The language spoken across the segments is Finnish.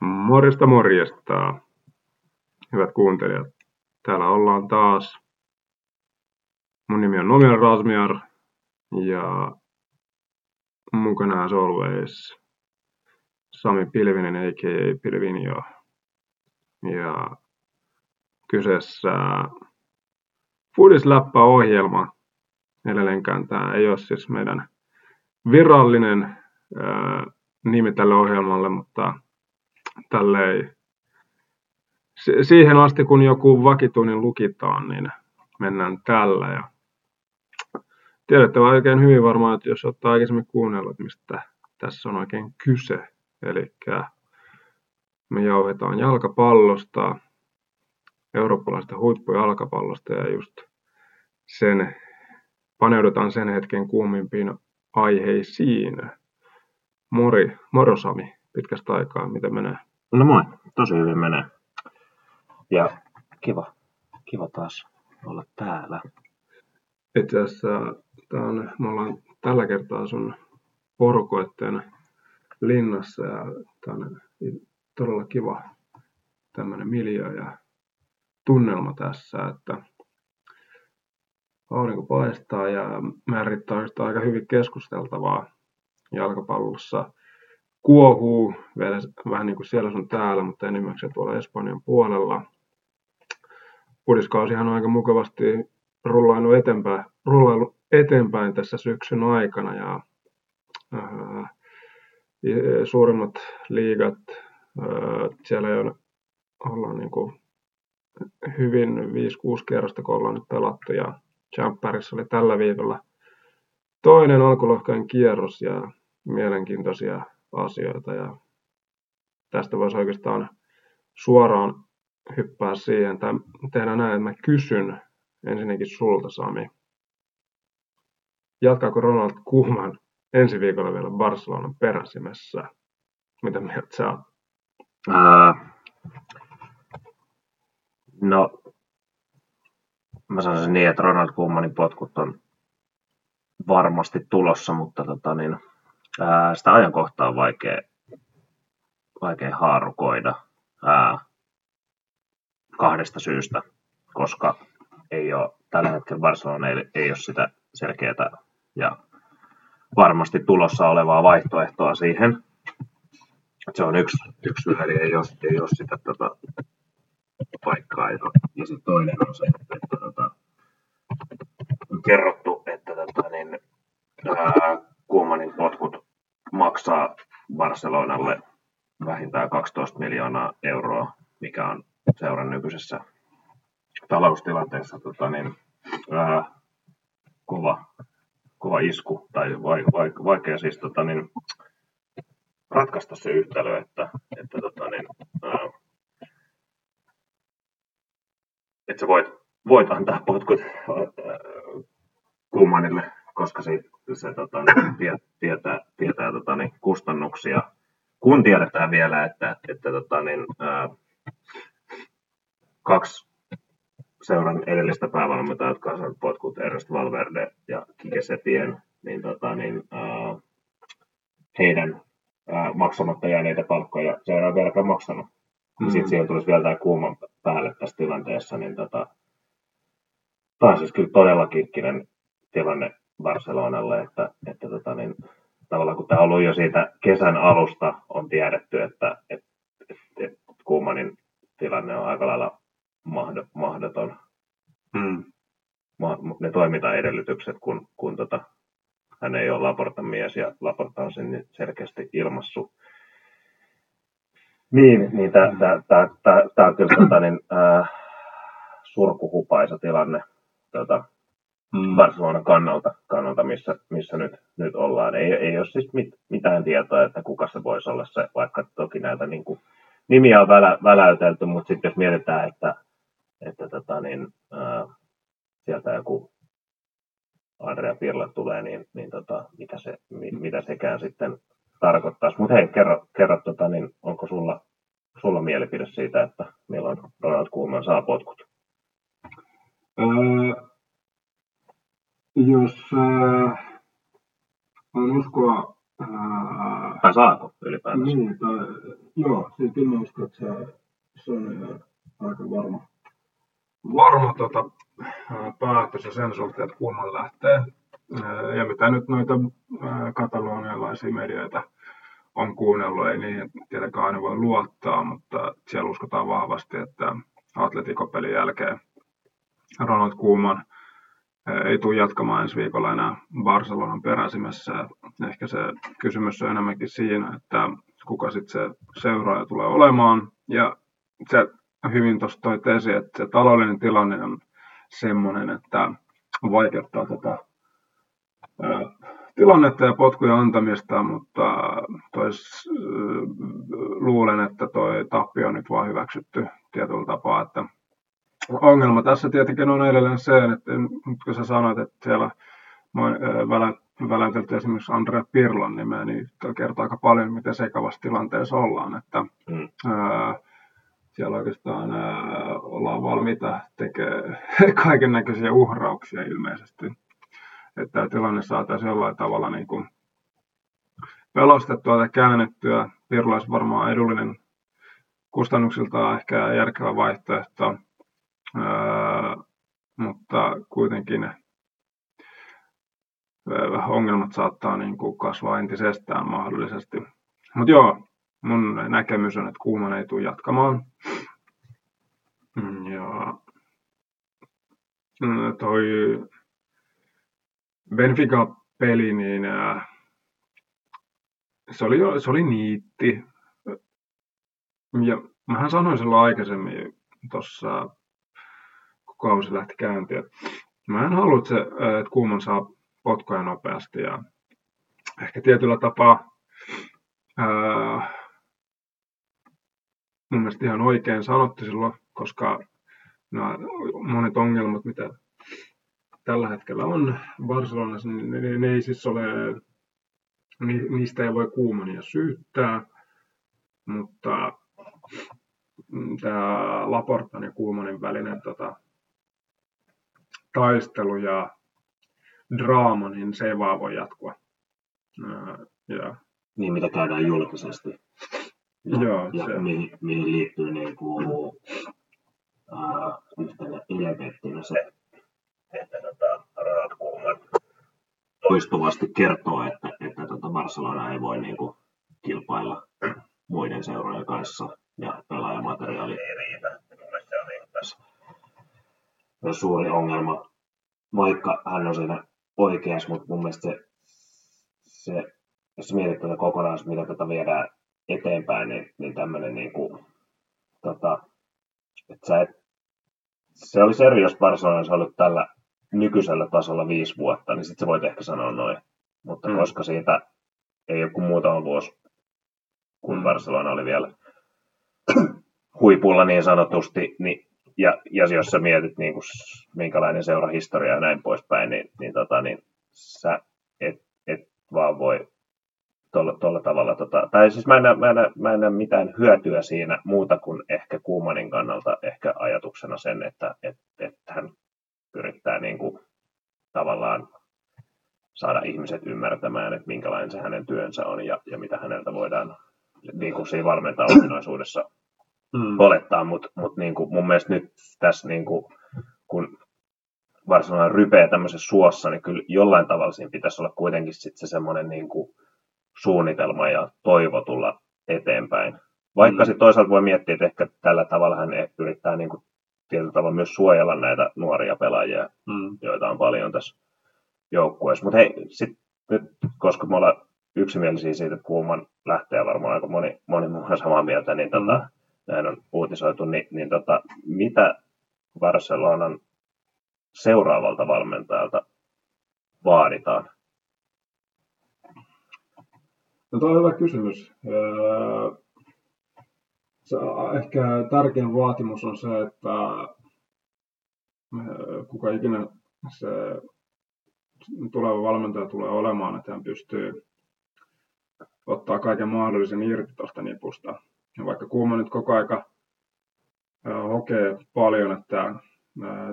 Morjesta morjesta, hyvät kuuntelijat. Täällä ollaan taas. Mun nimi on Nomiel Rasmiar ja mukana as always Sami Pilvinen a.k.a. Pilvinio. Ja kyseessä Foodisläppä-ohjelma. Edelleenkään tämä ei ole siis meidän virallinen ää, nimi tälle ohjelmalle, mutta tälleen, siihen asti kun joku vakituinen lukitaan, niin mennään tällä. Ja tiedätte oikein hyvin varmaan, että jos ottaa aikaisemmin kuunnellut, että mistä tässä on oikein kyse. Eli me jauhetaan jalkapallosta, eurooppalaista huippujalkapallosta ja just sen, paneudutaan sen hetken kuumimpiin aiheisiin. Mori, moro Sami, pitkästä aikaa, miten menee? No moi, tosi hyvin menee. Ja kiva, kiva taas olla täällä. Itse asiassa tää on, me ollaan tällä kertaa sun porukoitteen linnassa ja tää on todella kiva tämmönen miljö ja tunnelma tässä, että aurinko paistaa ja määrittää aika hyvin keskusteltavaa jalkapallossa kuohuu vielä vähän niin kuin siellä sun täällä, mutta enimmäkseen tuolla Espanjan puolella. Pudiskausihan on aika mukavasti rullailu eteenpäin, rullailu eteenpäin tässä syksyn aikana ja ää, suurimmat liigat, ää, siellä ole, ollaan niin kuin hyvin 5-6 kerrosta, kun ollaan nyt pelattu ja Jumperissa oli tällä viikolla toinen alkulohkain kierros ja mielenkiintoisia asioita ja tästä voisi oikeastaan suoraan hyppää siihen, tai tehdään näin, että mä kysyn ensinnäkin sulta Sami. Jatkaako Ronald Koeman ensi viikolla vielä Barcelonan peräsimessä? Mitä mieltä sä oot? No, mä sanoisin niin, että Ronald Koemanin potkut on varmasti tulossa, mutta tota niin, ää, sitä ajankohtaa on vaikea, vaikea haarukoida ää, kahdesta syystä, koska ei ole, tällä hetkellä Barcelona ei, ei ole sitä selkeää ja varmasti tulossa olevaa vaihtoehtoa siihen. Se on yksi, yksi syy, eli ei ole, ei ole sitä tota, paikkaa. Ja, ja sitten toinen on se, että, että tota, on kerrottu, että tota, niin, ää, Kuomanin potkut maksaa Barcelonalle vähintään 12 miljoonaa euroa, mikä on seuran nykyisessä taloustilanteessa tota, niin, ää, kova, kova isku tai vaikea, vaikea siis tota, niin, ratkaista se yhtälö, että, että, tota, niin, ää, että sä voit, voit antaa potkut kummanille, koska se, se tota, tietää, tietää tota, niin, kustannuksia. Kun tiedetään vielä, että, että tota, niin, ää, kaksi seuran edellistä päävalmentajaa, jotka on saanut potkut Ernest Valverde ja Kike Setien, niin, tota, niin ää, heidän ää, maksamatta jääneitä palkkoja seura on vieläkään maksanut. Mm. Sitten siihen tulisi vielä tämä kuuman päälle tässä tilanteessa, niin tota, tämä on siis kyllä todella kikkinen tilanne Barcelonalle, että, että tota, niin, tavallaan kun tämä on ollut jo siitä kesän alusta, on tiedetty, että, että, että, että Kuumanin tilanne on aika lailla mahdoton. Mm. Ne toimintaedellytykset, kun, kun tota, hän ei ole Laportan mies ja Laporta on sen selkeästi ilmassu. Niin, niin tämä on kyllä tota, niin, äh, surkuhupaisa tilanne tota, mm. Barcelonan kannalta, kannalta missä, missä nyt, nyt ollaan. Ei, ei ole siis mit, mitään tietoa, että kuka se voisi olla se, vaikka toki näitä niin kuin, nimiä on välä, väläytelty, mutta sitten jos mietitään, että, että tota, niin, ää, sieltä joku Andrea Pirla tulee, niin, niin tota, mitä, se, mi, mitä sekään sitten tarkoittaisi. Mutta hei, kerro, kerro tota, niin onko sulla, sulla mielipide siitä, että milloin Ronald Koeman saa potkut? Öö, jos äh, on uskoa äh, tai saako ylipäätään? Niin, tai, joo, siis kyllä mä uskon, että se, se on aika varma, varma tota, päätös ja sen suhteen, että kumman lähtee. Ja mitä nyt noita katalonialaisia medioita on kuunnellut, ei niin tietenkään aina voi luottaa, mutta siellä uskotaan vahvasti, että Atletico-pelin jälkeen Ronald Koeman ei tule jatkamaan ensi viikolla enää Barcelonan peräsimessä. Ehkä se kysymys on enemmänkin siinä, että kuka sitten se seuraaja tulee olemaan. Ja se hyvin tuossa toi tesi, että se taloudellinen tilanne on semmoinen, että vaikeuttaa tätä tilannetta ja potkuja antamista, mutta tois, luulen, että toi tappio on nyt vaan hyväksytty tietyllä tapaa, että ongelma tässä tietenkin on edelleen se, että kun sä sanoit, että siellä väläytelty esimerkiksi Andre Pirlon nimeä, niin kertoo aika paljon, miten sekavassa tilanteessa ollaan, että mm. ää, siellä oikeastaan ää, ollaan valmiita tekemään kaiken näköisiä uhrauksia ilmeisesti että tämä tilanne saataisiin jollain tavalla niin kuin pelastettua tai käännettyä. Pirlo olisi varmaan edullinen kustannuksiltaan ehkä järkevä vaihtoehto, mutta kuitenkin ongelmat saattaa niin kuin kasvaa entisestään mahdollisesti. Mutta joo, mun näkemys on, että Kuuman ei tule jatkamaan. Ja toi Benfica-peli, niin se oli, se oli niitti. Ja mähän sanoin silloin aikaisemmin tuossa, kausi lähti käyntiin, mä en halua, että, se, että Kuuman saa potkoja nopeasti ja ehkä tietyllä tapaa ää, äh, mun mielestä ihan oikein sanottu silloin, koska nämä monet ongelmat, mitä tällä hetkellä on Barcelonassa, niin ne, ne, ne ei siis ole, ni, niistä ei voi kuumania syyttää, mutta tämä Laportan ja Kuumanin välinen tota, taistelu ja draama, niin se ei vaan voi jatkua. ja, niin, mitä käydään julkisesti. Ja, Joo, ja se. Mihin, mihin liittyy niin kuin, äh, yhtenä elementtinä se, että tota, Koeman toistuvasti kertoo, että, että tota Barcelona ei voi niin kuin, kilpailla muiden seurojen kanssa ja pelaajamateriaali ei riitä. Mielestäni se on niin tässä suuri ongelma, vaikka hän on siinä oikeassa, mutta mun mielestä se, se jos mietit tätä kokonaisuutta, mitä tätä viedään eteenpäin, niin, niin tämmöinen niin kuin, tota, että sä et, se olisi eri, jos Barcelona olisi ollut tällä nykyisellä tasolla viisi vuotta, niin sitten sä voit ehkä sanoa noin. Mutta mm. koska siitä ei joku muutama vuosi, kun mm. Barcelona oli vielä huipulla niin sanotusti, niin, ja, ja jos sä mietit niin kuin, minkälainen seurahistoria ja näin poispäin, niin, niin, tota, niin sä et, et vaan voi tuolla tavalla. Tota, tai siis mä en, näe, mä, en näe, mä en näe mitään hyötyä siinä muuta kuin ehkä Kuumanin kannalta ehkä ajatuksena sen, että et, et hän yrittää niin kuin, tavallaan saada ihmiset ymmärtämään, että minkälainen se hänen työnsä on ja, ja mitä häneltä voidaan niin kuin siinä valmentaa ominaisuudessa mm. olettaa, mutta niin kuin mun mielestä nyt tässä niin kuin, kun varsinainen rypeä tämmöisessä suossa, niin kyllä jollain tavalla siinä pitäisi olla kuitenkin sitten se semmoinen niin kuin suunnitelma ja toivo tulla eteenpäin. Vaikka mm. sitten toisaalta voi miettiä, että ehkä tällä tavalla hän yrittää niin kuin tietyllä tavalla myös suojella näitä nuoria pelaajia, mm. joita on paljon tässä joukkueessa. Mutta hei, sit, nyt, koska me ollaan yksimielisiä siitä, että Kuuman lähtee varmaan aika moni, moni muu samaa mieltä, niin tota, mm. näin on uutisoitu, niin, niin tota, mitä Barcelonan seuraavalta valmentajalta vaaditaan? No tuo on hyvä kysymys. Öö, se ehkä tärkein vaatimus on se, että kuka ikinä se tuleva valmentaja tulee olemaan, että hän pystyy ottaa kaiken mahdollisen irti tuosta nipusta. Ja vaikka Kuuma nyt koko aika hokee paljon, että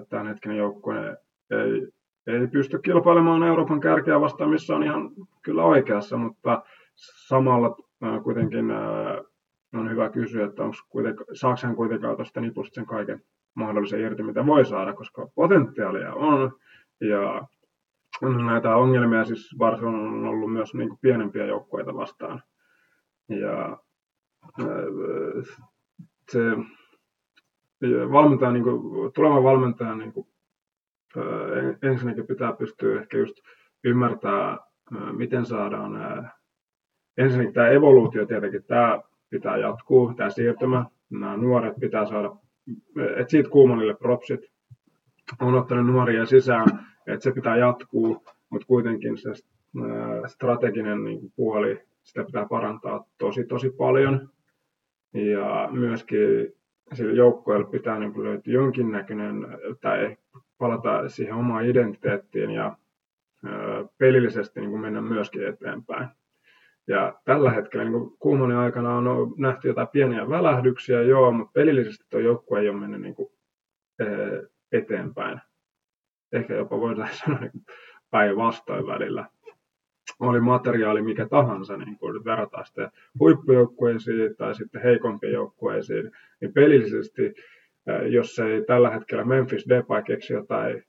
tämän hetken joukkue ei, ei pysty kilpailemaan Euroopan kärkeä vastaan, missä on ihan kyllä oikeassa, mutta samalla kuitenkin on hyvä kysyä, että onko saako hän kuitenkaan tuosta nipusta sen kaiken mahdollisen irti, mitä voi saada, koska potentiaalia on. Ja näitä ongelmia siis Barcelona on ollut myös niin kuin pienempiä joukkueita vastaan. Ja se valmentaja, niin kuin, tuleva valmentaja niin kuin, ensinnäkin pitää pystyä ehkä just ymmärtää, miten saadaan ensinnäkin tämä evoluutio tietenkin, tämä pitää jatkuu, tämä siirtymä, nämä nuoret pitää saada, että siitä Kuumanille propsit, on ottanut nuoria sisään, että se pitää jatkuu, mutta kuitenkin se strateginen niin puoli, sitä pitää parantaa tosi tosi paljon. Ja myöskin sillä joukkueella pitää niin löytyä jonkinnäköinen, tai palata siihen omaan identiteettiin ja pelillisesti niin mennä myöskin eteenpäin. Ja tällä hetkellä niin Kuumanin aikana on nähty jotain pieniä välähdyksiä, joo, mutta pelillisesti tuo joukkue ei ole mennyt niin kuin, eteenpäin. Ehkä jopa voidaan sanoa niin päinvastoin välillä. Oli materiaali mikä tahansa, niin kun verrataan sitten huippujoukkueisiin tai sitten heikompiin joukkueisiin, niin pelillisesti, jos ei tällä hetkellä Memphis Depay keksi jotain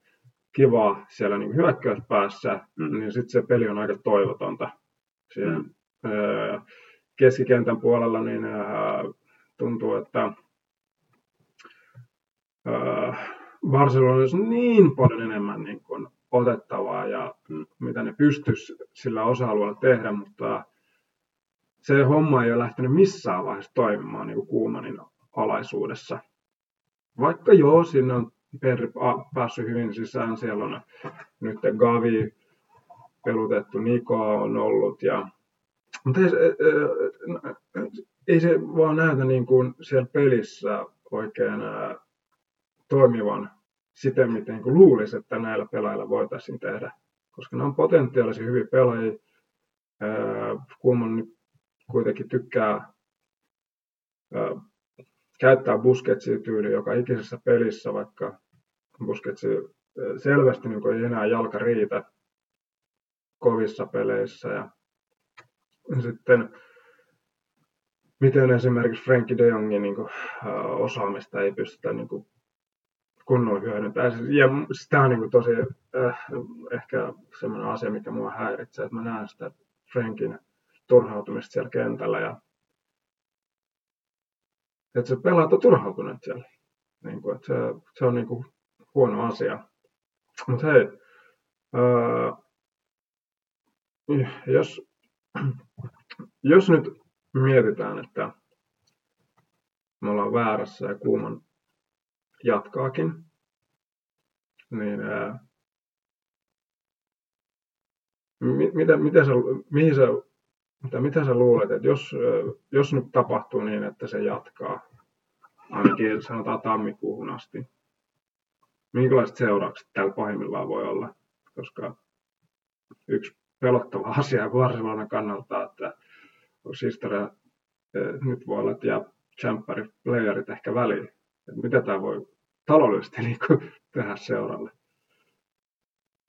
kivaa siellä niin hyökkäyspäässä, mm. niin sitten se peli on aika toivotonta. Siellä, mm keskikentän puolella niin tuntuu, että Barcelona olisi niin paljon enemmän niin kuin otettavaa ja mitä ne pystyisi sillä osa-alueella tehdä, mutta se homma ei ole lähtenyt missään vaiheessa toimimaan niin Kuumanin alaisuudessa. Vaikka joo, sinne on per, päässyt hyvin sisään, siellä on nyt Gavi pelutettu, Niko on ollut ja mutta ei, ei se vaan näytä niin kuin siellä pelissä oikein toimivan siten, miten kuin luulisi, että näillä pelaajilla voitaisiin tehdä. Koska ne on potentiaalisia hyviä pelaajia. Kumman kuitenkin tykkää käyttää Busquetsia tyyli joka ikisessä pelissä, vaikka Busquetsi selvästi niin ei enää jalka riitä kovissa peleissä. Ja sitten miten esimerkiksi Frankie de Jongin niin kuin, osaamista ei pystytä niin kuin, kunnolla hyödyntämään. Ja sitä on niin tosi äh, ehkä semmoinen asia, mikä mua häiritsee, että mä näen sitä Frankin turhautumista siellä kentällä ja että se pelaat on turhautunut siellä. Niin kuin, että se, se on niin kuin, huono asia. Mutta hei, ää, jos jos nyt mietitään, että me ollaan väärässä ja kuuman jatkaakin, niin ää, mitä, mitä sä, mihin sä, mitä, mitä sä luulet, että jos, jos nyt tapahtuu niin, että se jatkaa, ainakin sanotaan tammikuuhun asti, minkälaiset seuraukset tällä pahimmillaan voi olla? Koska yksi pelottava asia Barcelonan kannalta, että historia nyt voi olla, että jää playerit ehkä väliin. Että mitä tämä voi taloudellisesti niin kuin, tehdä seuralle?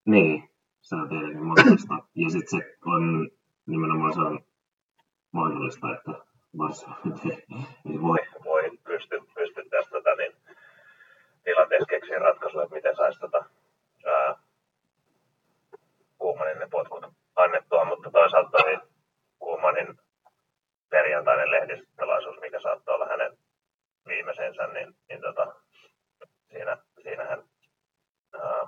Niin, se on tietenkin mahdollista. Ja sitten se on nimenomaan se on mahdollista, että Barcelona voi, voi pysty, pysty tästä tota, niin, tilanteessa keksiä ratkaisuja, että miten saisi tota, Kuumanin ne potkut annettua, mutta toisaalta niin Kuumanin perjantainen lehdistötilaisuus, mikä saattoi olla hänen viimeisensä, niin, niin tota, siinä, siinä hän, ää,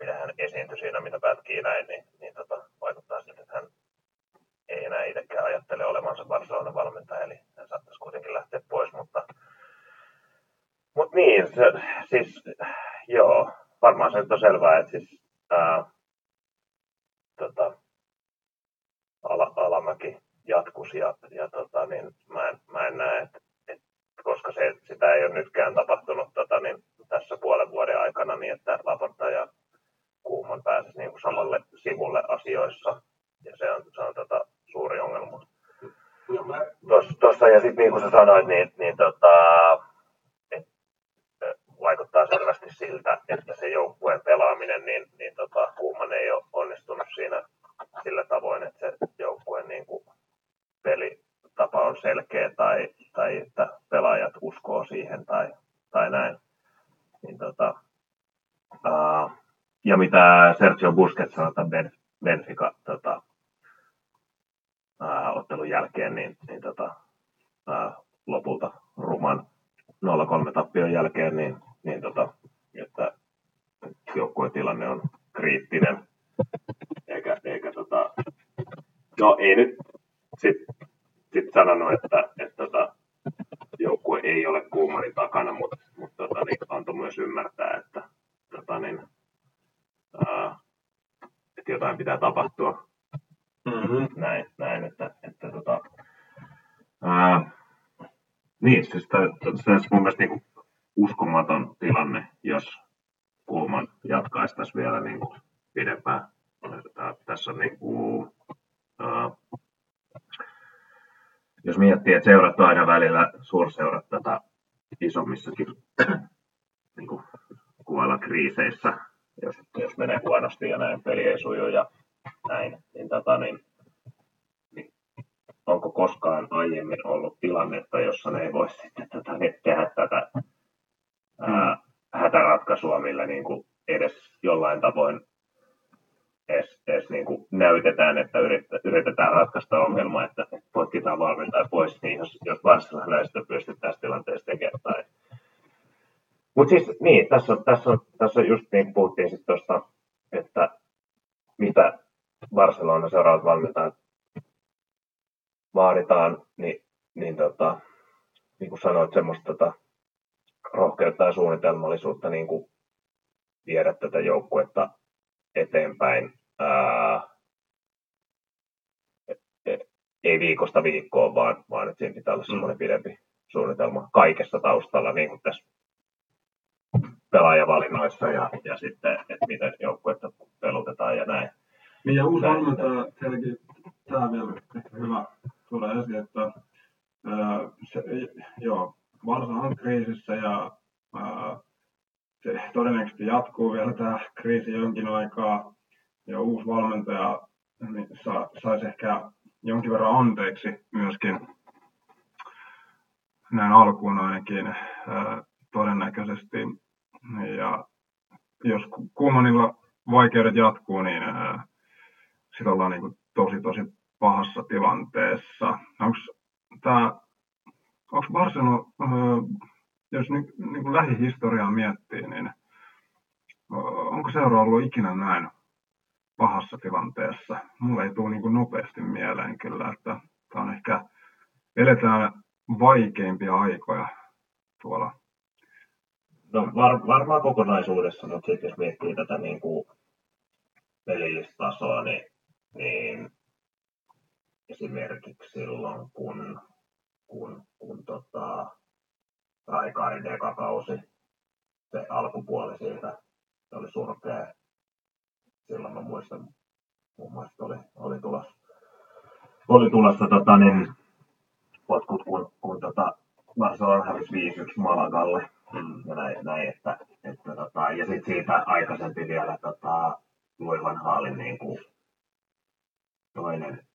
mitä hän esiintyi siinä, mitä pätkii näin, niin, niin tota, vaikuttaa siltä, että hän ei enää itsekään ajattele olevansa Barcelona valmentaja, eli hän saattaisi kuitenkin lähteä pois, mutta, mutta niin, se, siis joo, varmaan se nyt on selvää, että siis ää, tota, ala, alamäki jatkuisi ja, ja tota, niin mä, en, mä en näe, että koska se, sitä ei ole nytkään tapahtunut tota, niin tässä puolen vuoden aikana niin, että Laporta ja Kuuman pääsisi niin kuin samalle sivulle asioissa ja se on, se on tota, suuri ongelma. Tuossa ja sitten niin kuin sä sanoit, niin, niin tota, et, vaikuttaa selvästi siltä, että se joukkueen pelaaminen, niin, niin tota, Kuuman ei ole onnistunut siinä sillä tavoin, että se joukkue niin kuin tai, tai että pelaajat uskoo siihen tai, tai näin. Niin tota, uh, ja mitä Sergio Busquets sanoi tämän Benfica tota, uh, ottelun jälkeen, niin, niin tota, uh, lopulta ruman 0-3 tappion jälkeen, niin, niin tota, että joukkueen tilanne on kriittinen. Eikä, eikä tota, no ei nyt sit, sit sanonut, että, että tota, joukkue ei ole kuumanin takana, mutta mut, tota, niin antoi myös ymmärtää, että, tota, niin, ää, että jotain pitää tapahtua. Mm-hmm. Näin, näin, että, että tota, ää, niin, siis tässä mun mielestä niin uskomaton tilanne, jos Kulman jatkaisi tässä vielä niin kuin pidempään. Tässä on niin kuin, uh, jos miettii, että seurat on aina välillä suurseurat tätä isommissakin niin kuin kuvailla kriiseissä, jos, jos menee huonosti ja näin peli ei suju ja näin, niin, tota, niin, niin onko koskaan aiemmin ollut tilannetta, jossa ne ei voi sitten tätä, tehdä tätä ää, hätäratkaisua, millä niin kuin edes jollain tavoin edes, edes niin kuin näytetään, että yritetään ratkaista ongelma, että potkitaan valmentaa pois, niin jos, jos varsinaisesta pystyttäisiin tilanteessa tekemään. Tai... Mutta siis niin, tässä, tässä, tässä just niin puhuttiin sitten tuosta, että mitä Barcelona seuraavat valmentajat vaaditaan, niin, niin, tota, niin kuin sanoit, semmoista tota, rohkeutta ja suunnitelmallisuutta niin kuin viedä tätä joukkuetta eteenpäin. Ää, ei viikosta viikkoon, vaan, vaan että siinä pitää olla semmoinen mm. pidempi suunnitelma kaikessa taustalla, niin kuin tässä pelaajavalinnoissa ja, ja sitten, että miten joukkuetta pelutetaan ja näin. Niin ja uusi valmentaja, tietenkin tämä vielä ehkä hyvä tuoda esiin, että ää, se, joo, Varsa on kriisissä ja ää, se todennäköisesti jatkuu vielä tämä kriisi jonkin aikaa. Ja uusi valmentaja niin sa, saisi ehkä jonkin verran anteeksi myöskin näin alkuun ainakin todennäköisesti. Ja jos Kumanilla vaikeudet jatkuu, niin sitten ollaan niin kuin tosi tosi pahassa tilanteessa. Onko tämä onko Barcelona, jos niin, niin kuin lähihistoriaa miettii, niin onko seura ollut ikinä näin pahassa tilanteessa? Mulle ei tule niin kuin nopeasti mieleen kyllä, että tämä on ehkä, eletään vaikeimpia aikoja varmaan kokonaisuudessa, mutta sitten jos miettii tätä niin kuin pelillistä tasoa, niin, niin esimerkiksi silloin, kun kun, kun tota, Raikaarin eka kausi, se alkupuoli siitä, se oli surkea. Silloin mä muistan, muun muassa oli, oli tulossa, oli tulossa tota, niin, potkut, kun, kun tota, Barcelona hävisi 5-1 Malagalle. Mm. Ja näin, näin että, että tota, ja sitten siitä aikaisempi vielä tota, Louis Van Haalin niin kuin, toinen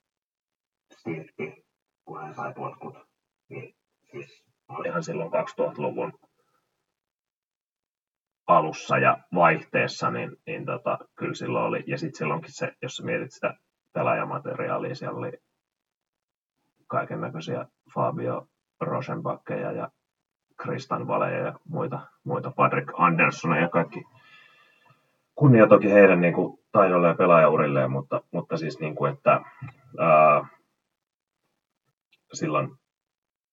stiltti, kun hän sai potkut niin siis olihan silloin 2000-luvun alussa ja vaihteessa, niin, niin tota, kyllä silloin oli, ja sitten silloinkin se, jos sä mietit sitä pelaajamateriaalia, siellä oli kaiken näköisiä Fabio Rosenbackeja ja Kristan Valeja ja muita, muita Patrick Anderssonia ja kaikki. Kunnia toki heidän niin kuin, taidolle ja pelaajaurilleen, mutta, mutta siis niin kuin, että ää, silloin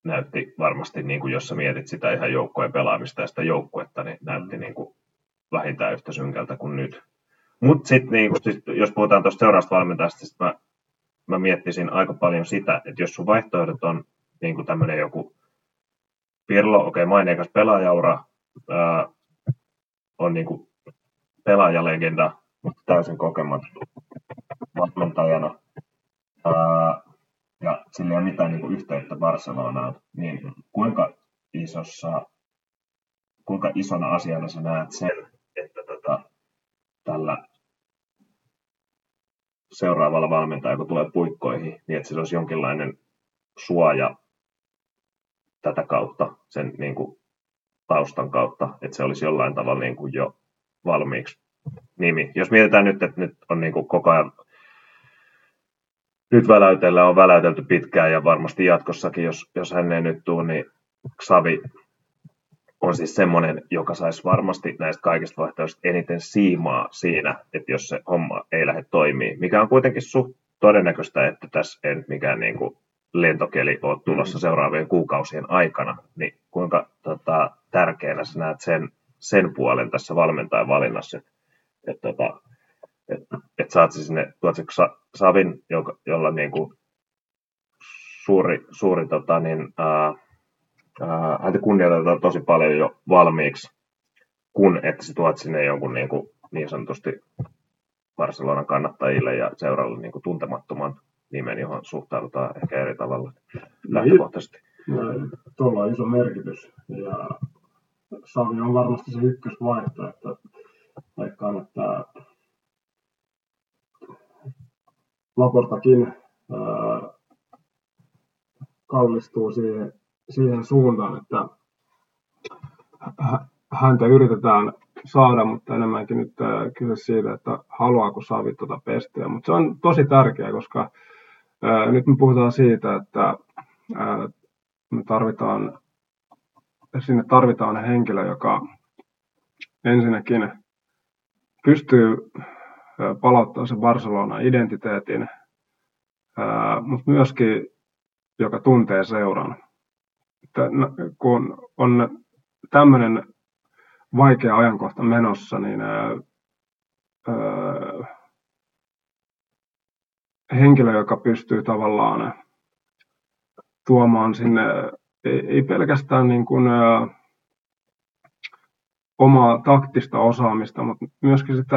näytti varmasti, niin kuin jos sä mietit sitä ihan joukkojen pelaamista ja sitä joukkuetta, niin näytti niin kuin vähintään yhtä synkältä kuin nyt. Mutta sitten niin sit, jos puhutaan tuosta seuraavasta valmentajasta, sit mä, mä miettisin aika paljon sitä, että jos sun vaihtoehdot on niin kuin tämmöinen joku Pirlo, okei, okay, maineikas pelaajaura, ää, on niin kuin pelaajalegenda, mutta täysin kokematon valmentajana. Ää, ja sillä ei ole mitään niin kuin yhteyttä Barcelonaan, niin kuinka isossa, kuinka isona asiana sä näet sen, että tota, tällä seuraavalla valmentajalla, kun tulee puikkoihin, niin että sillä olisi jonkinlainen suoja tätä kautta, sen niin kuin, taustan kautta, että se olisi jollain tavalla niin kuin jo valmiiksi nimi. Jos mietitään nyt, että nyt on niin kuin koko ajan nyt väläytellä on väläytelty pitkään ja varmasti jatkossakin, jos, jos hän ei nyt tule, niin Xavi on siis semmoinen, joka saisi varmasti näistä kaikista vaihtoehdoista eniten siimaa siinä, että jos se homma ei lähde toimii, mikä on kuitenkin suht todennäköistä, että tässä ei nyt mikään niin kuin lentokeli ole tulossa seuraavien kuukausien aikana, niin kuinka tota, tärkeänä sä näet sen, sen puolen tässä valmentajan valinnassa, että, että, että, että saat sinne, tuot Savin, joka, jolla niin kuin suuri, suuri tota, niin, ää, ää, häntä kunnioitetaan tosi paljon jo valmiiksi, kun että sä tuot sinne jonkun niin, kuin, niin sanotusti Barcelonan kannattajille ja seuralle niin kuin tuntemattoman nimen, johon suhtaudutaan ehkä eri tavalla lähtökohtaisesti. Tuolla on iso merkitys ja Savi on varmasti se ykkösvaihtoehto, että kannattaa Laportakin kallistuu siihen, siihen suuntaan, että häntä yritetään saada, mutta enemmänkin nyt kyse siitä, että haluaako Savi tuota pestiä. Mutta se on tosi tärkeää, koska ää, nyt me puhutaan siitä, että ää, me tarvitaan, sinne tarvitaan henkilö, joka ensinnäkin pystyy palauttamaan sen Barcelonan identiteetin, mutta myöskin joka tuntee seuran. Että kun on tämmöinen vaikea ajankohta menossa, niin henkilö, joka pystyy tavallaan tuomaan sinne ei, ei pelkästään niin kuin, omaa taktista osaamista, mutta myöskin sitä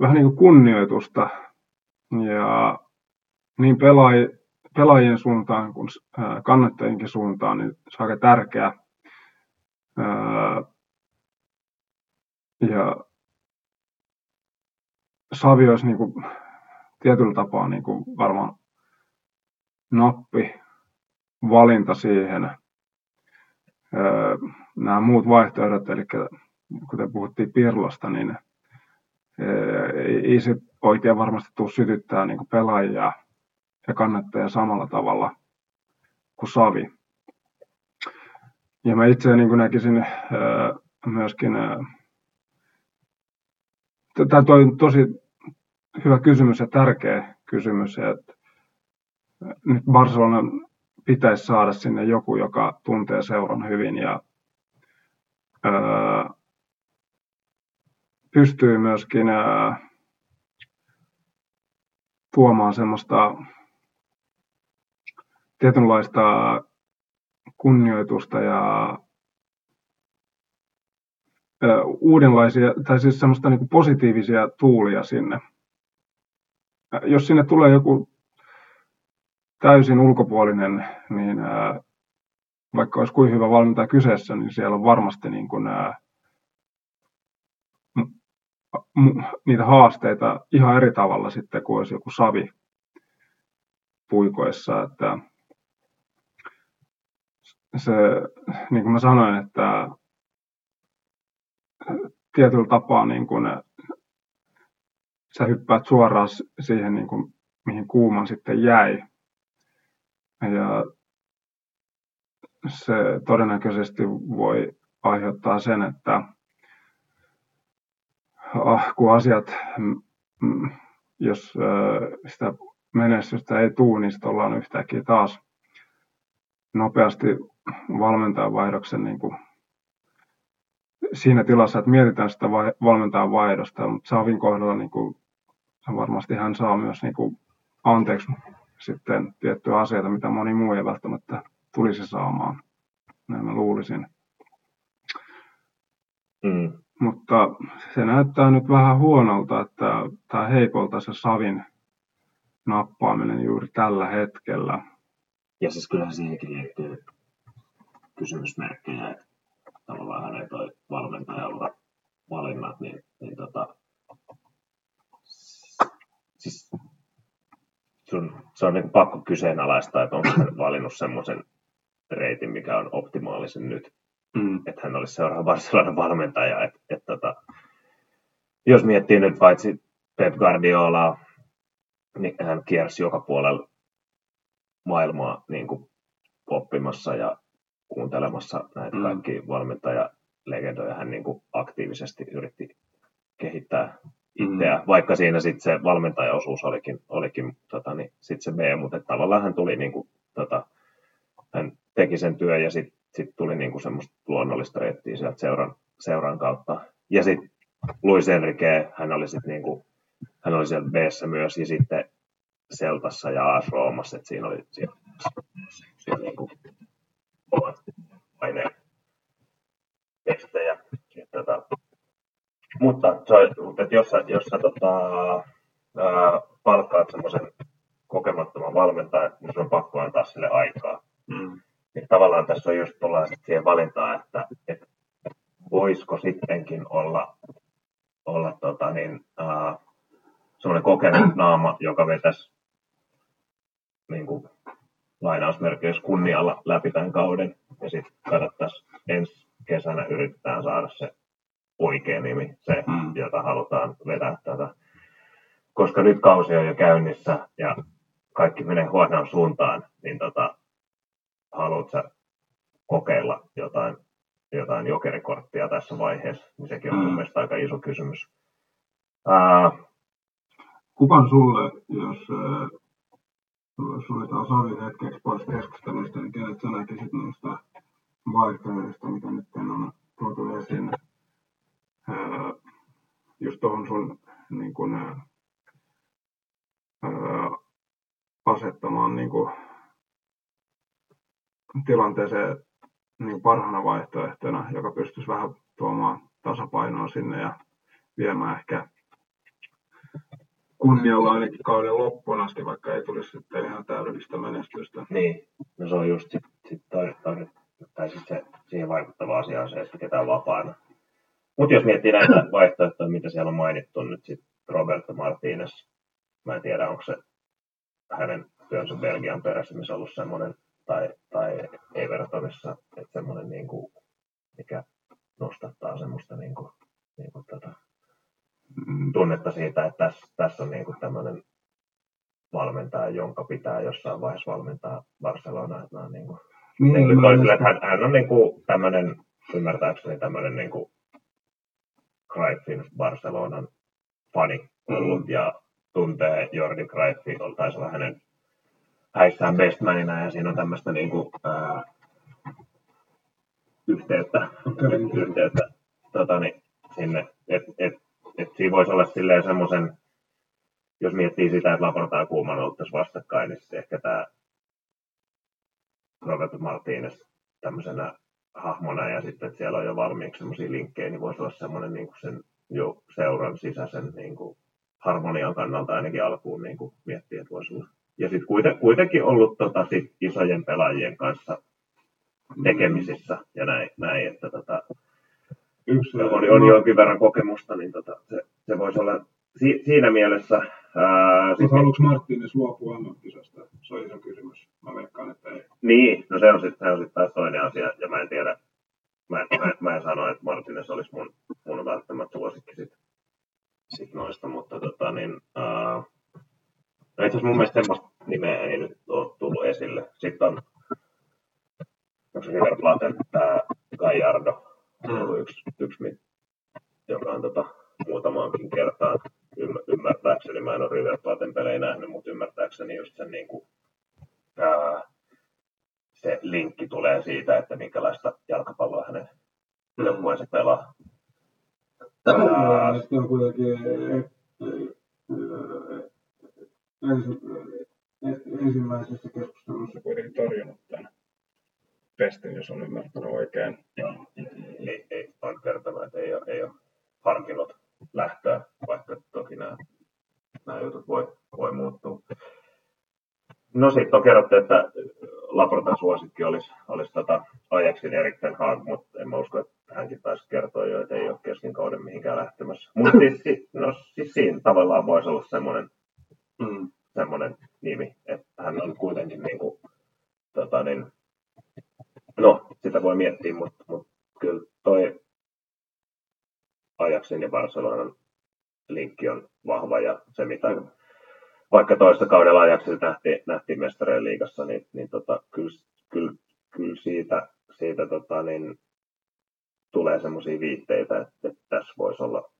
vähän niin kuin kunnioitusta ja niin pelaaj, pelaajien suuntaan kuin kannattajienkin suuntaan, niin se on aika tärkeä. Ja Savi olisi niin kuin tietyllä tapaa niin kuin varmaan nappi valinta siihen. Nämä muut vaihtoehdot, eli kuten puhuttiin Pirlosta, niin ei se oikein varmasti tule sytyttää niin pelaajia ja kannattajia samalla tavalla kuin Savi. Ja mä itse niin näkisin myöskin, tämä on tosi hyvä kysymys ja tärkeä kysymys, että nyt Barcelona pitäisi saada sinne joku, joka tuntee seuran hyvin ja pystyy myöskin tuomaan semmoista tietynlaista kunnioitusta ja uudenlaisia, tai siis semmoista niin positiivisia tuulia sinne. Jos sinne tulee joku täysin ulkopuolinen, niin vaikka olisi kuin hyvä valmentaja kyseessä, niin siellä on varmasti niin kuin, niitä haasteita ihan eri tavalla sitten kuin olisi joku savi puikoissa, että se, niin kuin mä sanoin, että tietyllä tapaa niin kuin sä hyppäät suoraan siihen, niin kuin, mihin kuuman sitten jäi. Ja se todennäköisesti voi aiheuttaa sen, että kun asiat, mm, mm, jos sitä menestystä ei tule, niin sitten ollaan yhtäkkiä taas nopeasti valmentajan vaihdoksen niin kuin siinä tilassa, että mietitään sitä valmentajan vaihdosta, mutta Savin kohdalla niin kuin, varmasti hän saa myös niin kuin, anteeksi sitten tiettyjä asioita, mitä moni muu ei välttämättä tulisi saamaan. Näin mä luulisin. Mm. Mutta se näyttää nyt vähän huonolta, että tämä heikolta se Savin nappaaminen juuri tällä hetkellä. Ja siis kyllähän siihenkin liittyy kysymysmerkkejä, että tavallaan hänen toi valmentajalla valinnat, niin, niin tota, siis sun, se on niin pakko kyseenalaistaa, että onko hän valinnut semmoisen reitin, mikä on optimaalisen nyt. Mm. Että hän olisi seuraava Barcelonan valmentaja. Et, et, tota, jos miettii nyt paitsi Pep Guardiolaa, niin hän kiersi joka puolella maailmaa niin kuin oppimassa ja kuuntelemassa näitä mm. kaikki valmentajalegendoja. Hän niin kuin aktiivisesti yritti kehittää itseä, mm. vaikka siinä sitten se valmentajaosuus olikin, olikin tota, niin, sit se B, mutta tavallaan hän tuli niin kuin, tota, hän teki sen työn ja sitten sit tuli niin kuin semmoista luonnollista reittiä sieltä seuran, seuran kautta. Ja sitten Luis Enrique, hän oli sitten niin kuin, hän oli siellä b myös ja sitten Seltassa ja AS Roomassa, että siinä oli siellä, siellä niin kuin omat aineen tekstejä. Tota, mutta, se, että jos sä, jos sä tota, ää, palkkaat semmoisen kokemattoman valmentajan, niin sun on pakko antaa sille aikaa. Mm. Niin tavallaan tässä on just tullaan siihen valintaan, että, että voisiko sittenkin olla, olla tota niin, ää, semmoinen kokenut naama, joka vetäisi niin kuin, lainausmerkeissä kunnialla läpi tämän kauden. Ja sitten katsottaisiin ensi kesänä yritetään saada se oikea nimi, se, mm. jota halutaan vetää tätä. Koska nyt kausi on jo käynnissä ja kaikki menee huonoon suuntaan, niin tota, haluatko kokeilla jotain, jotain jokerikorttia tässä vaiheessa, niin sekin on mm. mun mielestä aika iso kysymys. Ää, Kuka sulle, jos äh, suljetaan Savi hetkeksi pois keskustelusta, niin kenet sä näkisit noista vaihtoehdoista, mitä nyt on tuotu esiin? just tuohon sun niin kun, ää, asettamaan niin kun, tilanteeseen niin parhaana vaihtoehtona, joka pystyisi vähän tuomaan tasapainoa sinne ja viemään ehkä kunnialla ainakin kauden loppuun asti, vaikka ei tulisi sitten ihan täydellistä menestystä. Niin, no se on just sit, sit toi, toi, tai sit se, siihen vaikuttava asia on se, että ketään vapaana. Mutta jos miettii näitä vaihtoehtoja, mitä siellä on mainittu nyt sitten Roberto Martinez, mä en tiedä, onko se hänen työnsä Belgian perässä, missä ollut semmoinen, tai, tai Evertonissa, että semmoinen, niin kuin, mikä nostattaa semmoista niin kuin, niin kuin tota, tunnetta siitä, että tässä, tässä on niin kuin tämmöinen valmentaja, jonka pitää jossain vaiheessa valmentaa Barcelonaa. Että niin kuin, niin, niin kuin toisille, että hän, hän on niin kuin tämmöinen, ymmärtääkseni tämmöinen niin kuin Cruyffin Barcelonan fani ollut mm. ja tuntee Jordi Cruyffi, taisi olla hänen häissään bestmanina ja siinä on tämmöistä niin kuin, ää, yhteyttä, yhteyttä tota, niin, sinne, että et, et siinä voisi olla silleen semmoisen, jos miettii sitä, että Laporta ja Kuuman oltaisiin vastakkain, niin sitten ehkä tämä Robert Martinez tämmöisenä hahmona ja sitten, että siellä on jo valmiiksi semmoisia linkkejä, niin voisi olla semmoinen niin sen jo seuran sisäisen niin kuin harmonian kannalta ainakin alkuun niin kuin miettiä, että voisi olla. Ja sitten kuiten, kuitenkin ollut tota, sit isojen pelaajien kanssa tekemisissä ja näin, näin että tota, Yksi, on, on jonkin verran kokemusta, niin tota, se, se voisi olla si, siinä mielessä... Sit, haluatko Marttinis luopua MM-kisasta? Se on iso kysymys. Mä veikkaan, että ei. Niin, no se on sitten sit taas toinen asia, ja mä en tiedä, mä, mä, mä en sano, että Martines olisi mun, mun välttämättä suosikki sit, sit noista, mutta tota niin, ää, no itse asiassa mun mielestä semmoista nimeä ei nyt ole tullut esille. Sitten on, River Platen, tämä Gallardo, se on yksi, yksi joka on tota, muutamaankin kertaan ymmärtääkseni, mä en ole River Platen pelejä nähnyt, mutta ymmärtääkseni just sen niin kuin, ää, se linkki tulee siitä, että minkälaista jalkapalloa hänen joukkueensa pelaa. Tämä on kuitenkin ensimmäisessä keskustelussa kuitenkin torjunut tämän pestin, jos on ymmärtänyt oikein. Joo, ei, ei, on kertonut, että ei ole, ei ole harkinnut lähtöä, vaikka toki nämä, nämä jutut voi, voi muuttua. No sitten on kerrottu, että Laportan suosikki olisi, olisi tota Ajaxin Eriksen Haag, mutta en mä usko, että hänkin taisi kertoa jo, että ei ole kesken kauden mihinkään lähtemässä. Mutta siis, no, siis siinä tavallaan voisi olla semmoinen, mm, semmoinen nimi, että hän on kuitenkin niin kuin, tota niin, no, sitä voi miettiä, mutta, mutta kyllä toi Ajaxin ja Barcelonan linkki on vahva ja se mitä mm. vaikka toista kaudella Ajaxilta nähtiin, nähtiin mestareen liigassa, niin, niin tota, kyllä, kyllä, kyllä, siitä, siitä tota, niin, tulee semmoisia viitteitä, että, että tässä voisi olla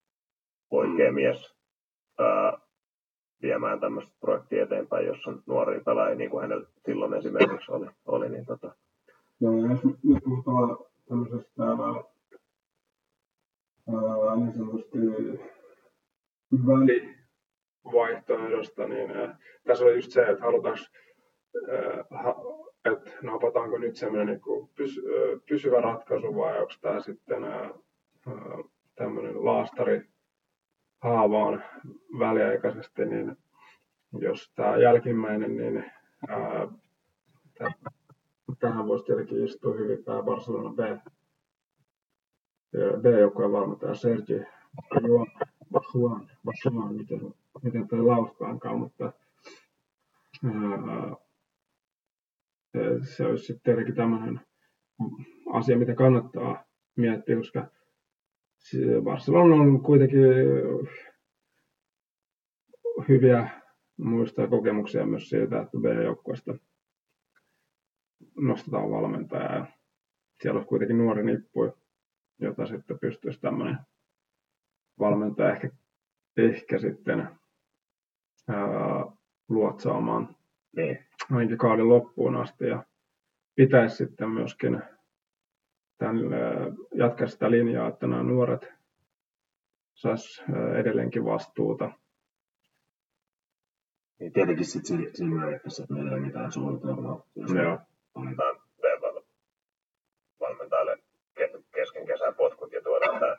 oikea mm. mies ää, viemään tämmöistä projektia eteenpäin, jos on nuori pelaaja, niin kuin hänellä silloin esimerkiksi oli. oli niin tota. Joo, ja jos nyt puhutaan tämmöisestä ää, niin sanotusti välivaihtoehdosta, niin ää, tässä on just se, että halutaanko, että napataanko nyt semmoinen niin pysy, pysyvä ratkaisu vai onko tämä sitten tämmöinen laastari haavaan väliaikaisesti, niin jos tämä jälkimmäinen, niin ää, tähän voisi tietenkin istua hyvin tämä Barcelona B, B-joukkueen valmentaja Sergi Bajuan, Bajuan, miten, miten toi laustaankaan, mutta ää, se olisi sitten tietenkin tämmöinen asia, mitä kannattaa miettiä, koska Barcelona on kuitenkin hyviä muistaa kokemuksia myös siitä, että B-joukkueesta nostetaan valmentajaa. Ja siellä on kuitenkin nuori nippu, jota sitten pystyisi tämmöinen valmentaja ehkä, ehkä sitten ää, luotsaamaan niin. ainakin kauden loppuun asti. Ja pitäisi sitten myöskin tämän, jatkaa sitä linjaa, että nämä nuoret saisi edelleenkin vastuuta. Niin tietenkin sitten siinä mielessä, että meillä ei ole mitään suunnitelmaa. Joo. Annetaan valmentajalle kesken kesän potkut ja tuodaan tämä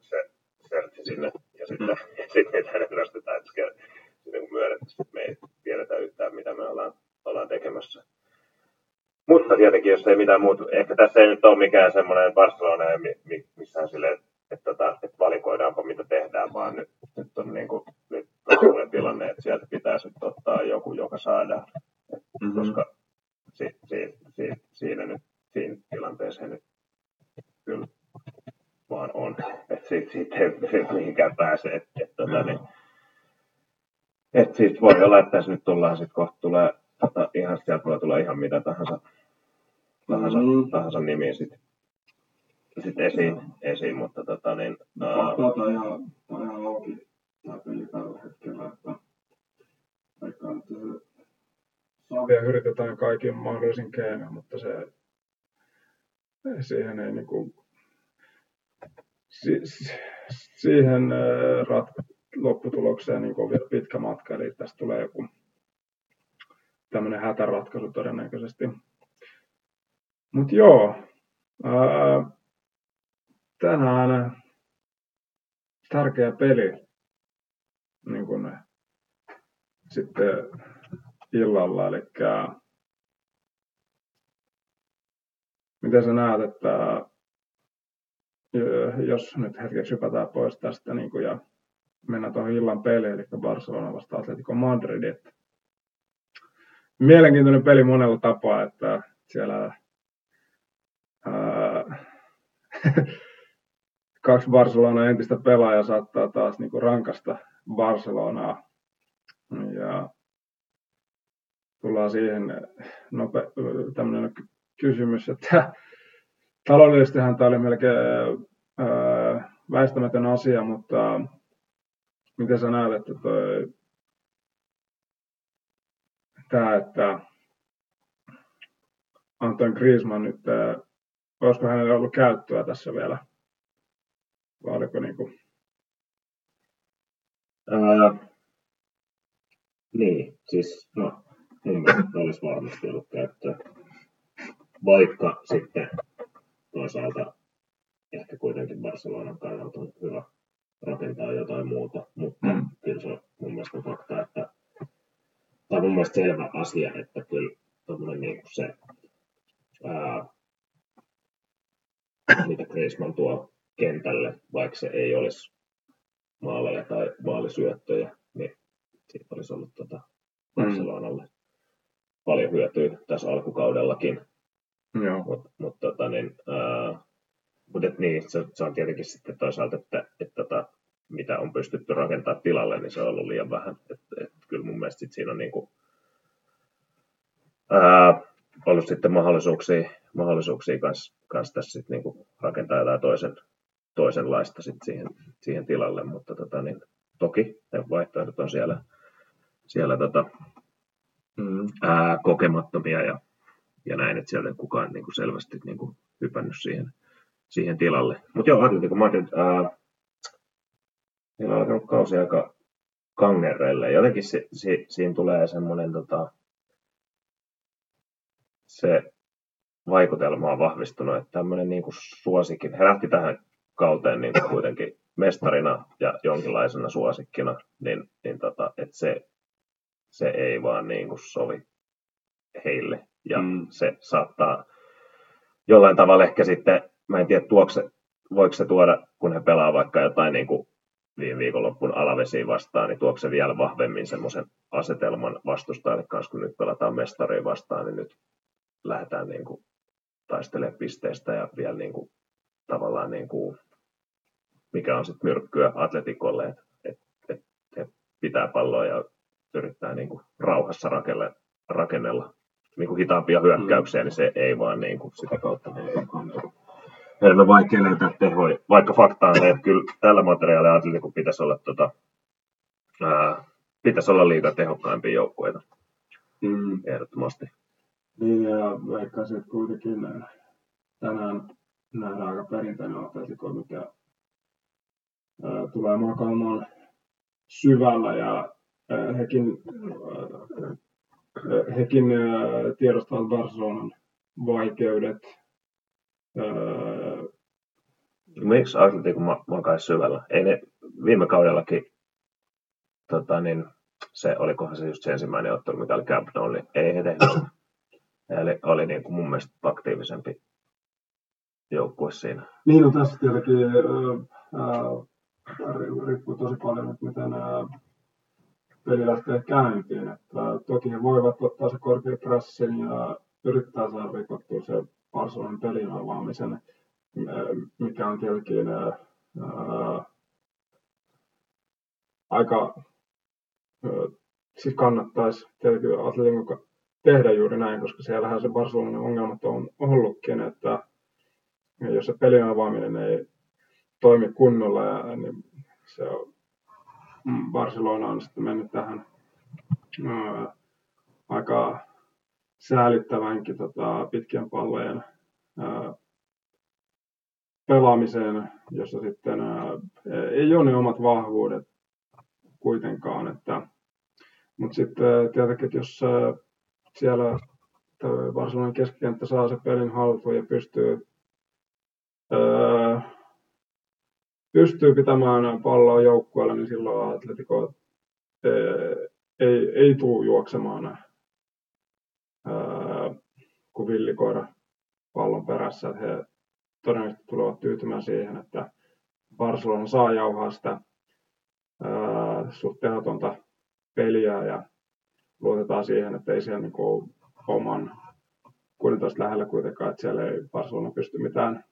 se sertsi sinne ja sitten, mm. sitten hänet nostetaan, että sitten kun myönnetty, että me ei tiedetä yhtään, mitä me ollaan, ollaan tekemässä. Mutta tietenkin, jos ei mitään muuta, ehkä tässä ei nyt ole mikään semmoinen Barcelona, missään silleen, että, että, tota, että valikoidaanpa mitä tehdään, vaan nyt, nyt on niin kuin, nyt on tilanne, että sieltä pitäisi nyt ottaa joku, joka saadaan. Mm-hmm. Koska si, si, si, siinä nyt, siinä tilanteessa nyt kyllä vaan on. Että siitä, siitä ei mihinkään pääse. Että, että, tota, niin, että siitä voi olla, että tässä nyt tullaan sitten kohta tulee tota, ihan sieltä voi tulla ihan mitä tahansa mm. tahansa nimi sitten sit esiin, no. esiin, mutta tota niin... Faktaa tämä ihan, tämä ihan auki tämä peli tällä hetkellä, että vaikka nyt Savia yritetään kaikin mahdollisin keinoin, mutta se siihen ei niinku, si, siihen rat, lopputulokseen niin on vielä pitkä matka, eli tästä tulee joku tämmöinen hätäratkaisu todennäköisesti. Mutta joo, ää, tänään tärkeä peli niin kun, sitten illalla, eli miten sä näet, että jos nyt hetkeksi hypätään pois tästä niin kuin, ja mennään tuohon illan peliin, eli Barcelona vasta Atletico Madrid. Että mielenkiintoinen peli monella tapaa, että siellä kaksi Barcelona entistä pelaajaa saattaa taas niin kuin rankasta Barcelonaa. Ja tullaan siihen nope, tämmöinen kysymys, että taloudellisestihan tämä oli melkein ää, väistämätön asia, mutta miten sä näet, että toi, tämä, että Anton Griezmann nyt olisiko hänellä ollut käyttöä tässä vielä? Vai oliko niin kuin... Ää, niin, siis no, mun mielestä olisi varmasti ollut käyttöä. Vaikka sitten toisaalta ehkä kuitenkin Barcelonan kannalta on hyvä rakentaa jotain muuta, mutta mm. kyllä se on mun mielestä fakta, että tämä on mun mielestä selvä asia, että kyllä niin se ää, mitä Griezmann tuo kentälle, vaikka se ei olisi maaleja tai maalisyöttöjä, niin siitä olisi ollut tuota Barcelonalle mm. paljon hyötyä tässä alkukaudellakin. Joo. Mutta mut, tota, niin, ää, mut et niin, se, se, on tietenkin sitten toisaalta, että, että, että tota, mitä on pystytty rakentamaan tilalle, niin se on ollut liian vähän. Et, et, kyllä mun mielestä sit siinä on niin kuin, ää, ollut sitten mahdollisuuksia, mahdollisuuksia kans, kans tässä sit niin kuin rakentaa jotain toisen, toisenlaista sit siihen, siihen tilalle, mutta tota, niin, toki ne vaihtoehdot on siellä, siellä tota, mm, ää, kokemattomia ja, ja näin, että siellä ei kukaan niin kuin selvästi niin kuin hypännyt siihen, siihen tilalle. Mutta joo, Atletico Madrid, ää, niillä on alkanut kausi aika kangerreille. Jotenkin si, si, siinä tulee semmoinen tota, se vaikutelma on vahvistunut, että tämmöinen niin kuin suosikin, he lähti tähän kauteen niin kuin kuitenkin mestarina ja jonkinlaisena suosikkina, niin, niin tota, että se, se ei vaan niin kuin sovi heille. Ja mm. se saattaa jollain tavalla ehkä sitten, mä en tiedä tuokse, voiko se tuoda, kun he pelaa vaikka jotain niin kuin viime viikonloppun alavesiin vastaan, niin tuokse se vielä vahvemmin semmoisen asetelman vastustajille kanssa, kun nyt pelataan mestariin vastaan, niin nyt lähdetään niin kuin taistelemaan pisteestä ja vielä niin kuin, tavallaan niin kuin, mikä on sitten myrkkyä atletikolle, että et, et, et pitää palloa ja yrittää niin kuin rauhassa rakelle, rakennella niin kuin hitaampia hyökkäyksiä, mm. niin se ei vaan niin kuin sitä kautta niin heidän on vaikea löytää tehoja, vaikka fakta on että kyllä tällä materiaalilla Atletico pitäisi olla, tota, ää, pitäisi olla liikaa tehokkaimpia joukkueita. Mm. Ehdottomasti. Niin, ja veikkaisin, että kuitenkin tänään nähdään aika perinteinen Atletico, mikä ää, tulee makaamaan syvällä ja ää, hekin, ää, hekin tiedostavat Barcelonan vaikeudet Miksi Atletico makaisi syvällä? Ei ne viime kaudellakin, tota, niin se, olikohan se just se ensimmäinen ottelu, mikä oli Camp Nou, niin ei he tehnyt sitä. Eli oli niin kuin mun mielestä aktiivisempi joukkue siinä. Niin, no tässä tietenkin ää, riippuu tosi paljon, että miten ää, peli lähtee käyntiin. Että, toki he voivat ottaa se korkean pressin ja yrittää saada rikottua se Barcelonan pelin avaamisen, mikä on tietenkin ää, aika, ää, siis kannattaisi tietenkin Atletico tehdä juuri näin, koska siellähän se Barcelonan ongelmat on ollutkin, että jos se pelin avaaminen ei toimi kunnolla, ja, niin se on, mm, Barcelona on sitten mennyt tähän ää, aika säälittävänkin tota, pitkien pallojen ää, pelaamiseen, jossa sitten ää, ei ole ne omat vahvuudet kuitenkaan. Mutta sitten tietenkin, että jos ää, siellä Barcelonan keskikenttä saa se pelin haltuun ja pystyy, ää, pystyy pitämään palloa joukkueella, niin silloin Atletico ei, ei tule juoksemaan kuin villikoira pallon perässä, että he todennäköisesti tulevat tyytymään siihen, että Barcelona saa jauhaa sitä ää, suht peliä ja luotetaan siihen, että ei siellä niin ole oman 16 lähellä kuitenkaan, että siellä ei Barcelona pysty mitään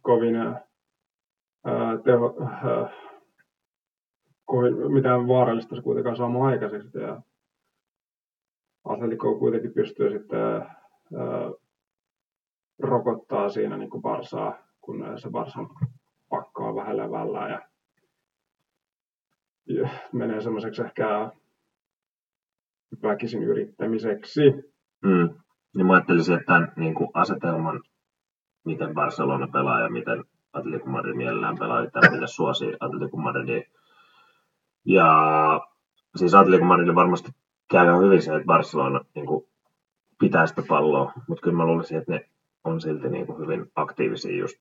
kovin ää, teho, ää, kovin, mitään vaarallista se kuitenkaan saamaan aikaiseksi. Ja Atletico kuitenkin pystyy sitten ää, rokottaa siinä niin kuin Barsaa, kun se Barsan pakko on vähän levällä ja, ja menee semmoiseksi ehkä väkisin yrittämiseksi. Mm. Niin mä ajattelisin, että tämän niin kuin asetelman, miten Barcelona pelaa ja miten Atletico Madrid mielellään pelaa, niin tämä pitäisi Atletico Madridia. Ja siis Atletico Madrid varmasti käy ihan hyvin se, että Barcelona niin kuin, pitää sitä palloa, mutta kyllä mä luulisin, että ne on silti niin kuin, hyvin aktiivisia just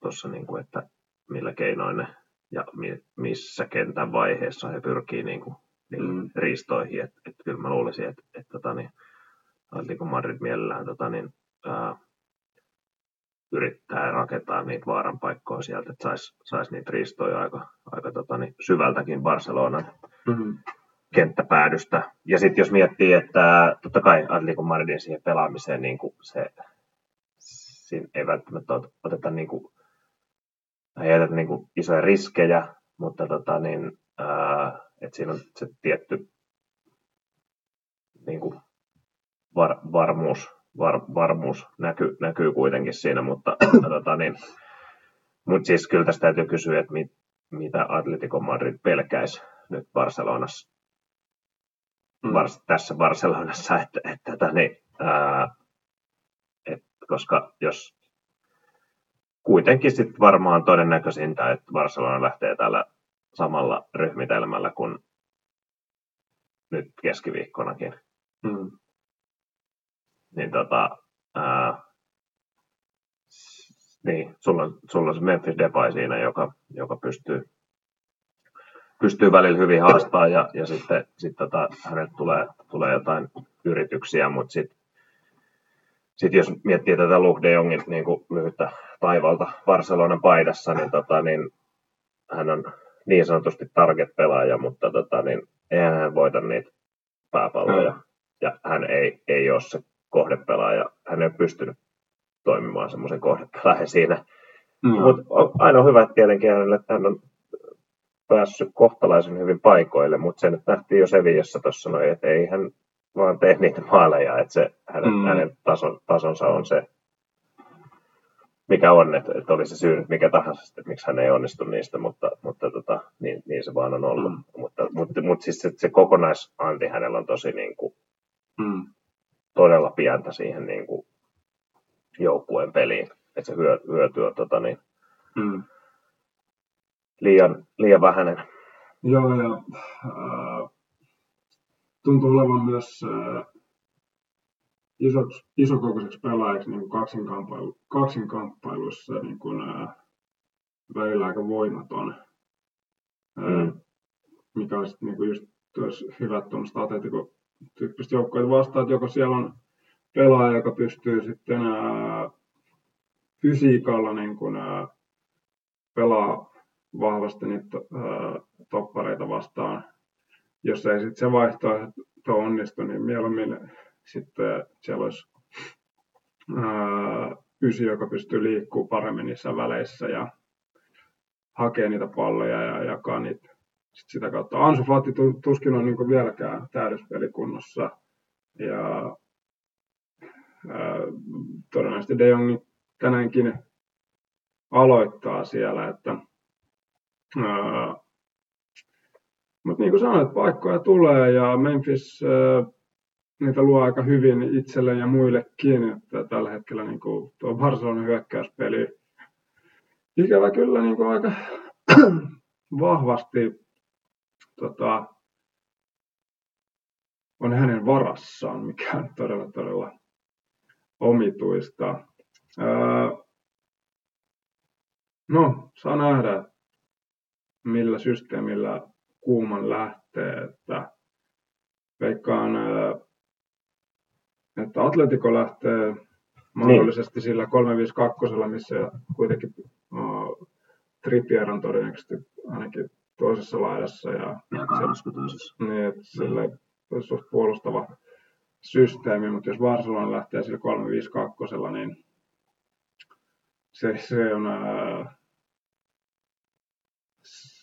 tuossa, niin kuin, että millä keinoin ne ja mi, missä kentän vaiheessa he pyrkii niin kuin, mm. riistoihin. Että et, kyllä mä luulisin, että et, tota, niin, Atletico Madrid mielellään tota, niin, ää, yrittää rakentaa niitä vaaran paikkoja sieltä, että saisi sais niitä riistoja aika, aika tota, niin, syvältäkin Barcelonan. Mm-hmm kenttäpäädystä. Ja sitten jos miettii, että totta kai Atletico Madridin siihen pelaamiseen niin kuin se, siinä ei välttämättä oteta niin kuin, ei niin kuin isoja riskejä, mutta tota, niin, ää, että siinä on se tietty niin kuin var, varmuus, var, varmuus näkyy, näkyy kuitenkin siinä, mutta, tota, niin, mutta siis kyllä tästä täytyy kysyä, että mit, mitä Atletico Madrid pelkäisi nyt Barcelonassa, mm. Vars, tässä Barcelonassa, että, että, että niin, ää, et, koska jos kuitenkin sitten varmaan todennäköisintä, että Barcelona lähtee tällä samalla ryhmitelmällä kuin nyt keskiviikkonakin. Mm. Niin tota, ää, niin, sulla on, sulla on se Memphis Depay siinä, joka, joka pystyy, pystyy välillä hyvin haastaa ja, ja sitten sit tota, hänelle tulee, tulee jotain yrityksiä, mutta sitten sit jos miettii tätä Luke de Jongin niin kuin lyhyttä taivalta Barcelonan paidassa, niin, tota, niin hän on niin sanotusti target-pelaaja, mutta tota, niin, eihän hän voita niitä pääpalloja. Mm. Ja hän ei, ei ole se kohdepelaaja. Hän ei ole pystynyt toimimaan semmoisen kohdepelaajan siinä. Mm. Mutta aina on hyvä tietenkin hänelle, että hän on päässyt kohtalaisen hyvin paikoille, mutta se nyt nähtiin jo Sevillassa tuossa noin, että ei hän vaan tee niitä maaleja, että se, hänen, mm. hänen tason, tasonsa on se, mikä on, että, että oli se syy mikä tahansa, että miksi hän ei onnistu niistä, mutta, mutta tota, niin, niin, se vaan on ollut. Mm. Mutta, mutta, mutta siis se, se kokonaisanti hänellä on tosi niin kuin, mm. todella pientä siihen niin kuin, joukkueen peliin, että se hyö, hyötyy tota, niin, mm. liian, liian vähäinen. Joo, ja äh, tuntuu olevan myös äh, isoksi, isokokoiseksi pelaajaksi niin kaksinkamppailu, kaksinkamppailuissa niin kuin, ää, välillä aika voimaton. Mm. mikä on sitten niin just hyvät tuommoista atletiko-tyyppistä joukkoja vastaan, että joko siellä on pelaaja, joka pystyy sitten ää, fysiikalla niin kuin, ää, pelaa vahvasti niitä ää, toppareita vastaan. Jos ei sitten se vaihtoehto onnistu, niin mieluummin sitten siellä olisi ää, ysi, joka pystyy liikkuu paremmin niissä väleissä ja hakee niitä palloja ja jakaa niitä sit sitä kautta. Ansu Fati tuskin on niin vieläkään täydellispelikunnossa ja ää, todennäköisesti De Jong tänäänkin aloittaa siellä, että mutta niin kuin sanoit, paikkoja tulee ja Memphis ää, niitä luo aika hyvin itselleen ja muillekin, että tällä hetkellä niin kuin tuo Barcelonan hyökkäyspeli ikävä kyllä niin kuin aika vahvasti tota, on hänen varassaan, mikä on todella todella omituista. Ää, no, saa nähdä, millä systeemillä kuuman lähtee, että veikkaan että Atletico lähtee mahdollisesti niin. sillä 352, missä kuitenkin uh, Trippier on todennäköisesti ainakin toisessa laidassa. Ja, ja se, toisessa. Niin, että sille olisi puolustava systeemi, mutta jos Barcelona lähtee sillä 352, niin se, se on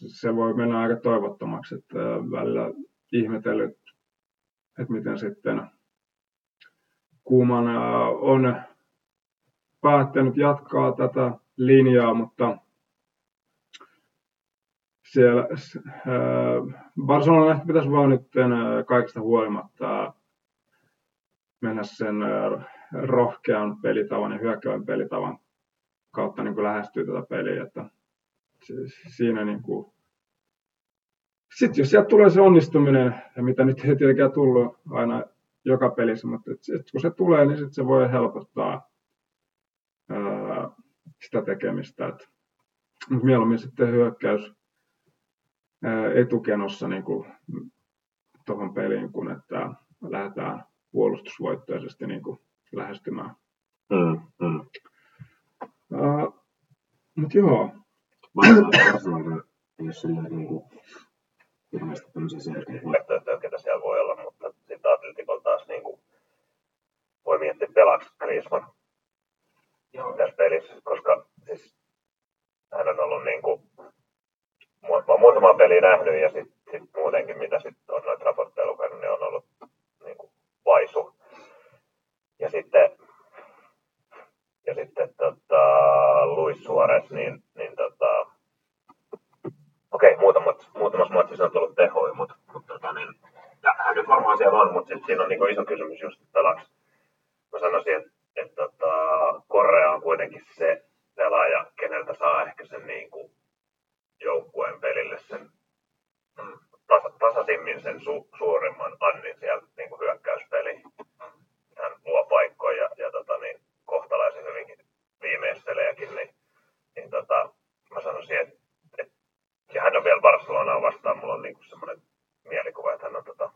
se voi mennä aika toivottomaksi, että välillä ihmetellyt, että miten sitten Kuuman on päättänyt jatkaa tätä linjaa, mutta siellä Barcelona pitäisi vaan nyt kaikista huolimatta mennä sen rohkean pelitavan ja hyökkäävän pelitavan kautta niin kuin lähestyy tätä peliä. Että siinä niin kuin, sitten jos sieltä tulee se onnistuminen, mitä nyt ei tietenkään tullut aina joka pelissä, mutta et sit, kun se tulee, niin sit se voi helpottaa ää, sitä tekemistä. Et, mutta mieluummin sitten hyökkäys ää, etukenossa niin tuohon peliin, kun että lähdetään puolustusvoittoisesti niin kuin lähestymään. Mm, mm. Uh, mutta joo. Varmaan jos sillä niin kuin hirveästi tämmöisiä selkeitä vaihtoehtoja, ketä siellä voi olla, mutta sitten Atleticolla taas niin kuin, voi miettiä pelaksi Griezmann tässä pelissä, koska siis hän on ollut niin kuin, muutama peli nähnyt ja sitten sit muutenkin, mitä sitten on noita raportteja lukenut, niin on ollut niin kuin, vaisu. Ja sitten, ja sitten tota, Luis Suarez, niin, niin tota, okei, okay, muutamat, muutamassa matsissa on tullut tehoja, mutta, mutta tota, niin, hän nyt varmaan siellä on, mutta sitten siinä on niin iso kysymys just, että pelaks. Mä sanoisin, että, että tota, Korea on kuitenkin se pelaaja, keneltä saa ehkä sen niin kuin joukkueen pelille sen tasa, tasaisimmin sen su, suurimman annin siellä niin kuin hyökkäyspeli. Hän luo paikkoja ja, ja tota, niin, kohtalaisen hyvinkin viimeisteleekin, niin, niin tota, mä sanoisin, että, että ja hän on vielä Barcelonaa vastaan, mulla on niin kuin semmoinen mielikuva, että hän on tota,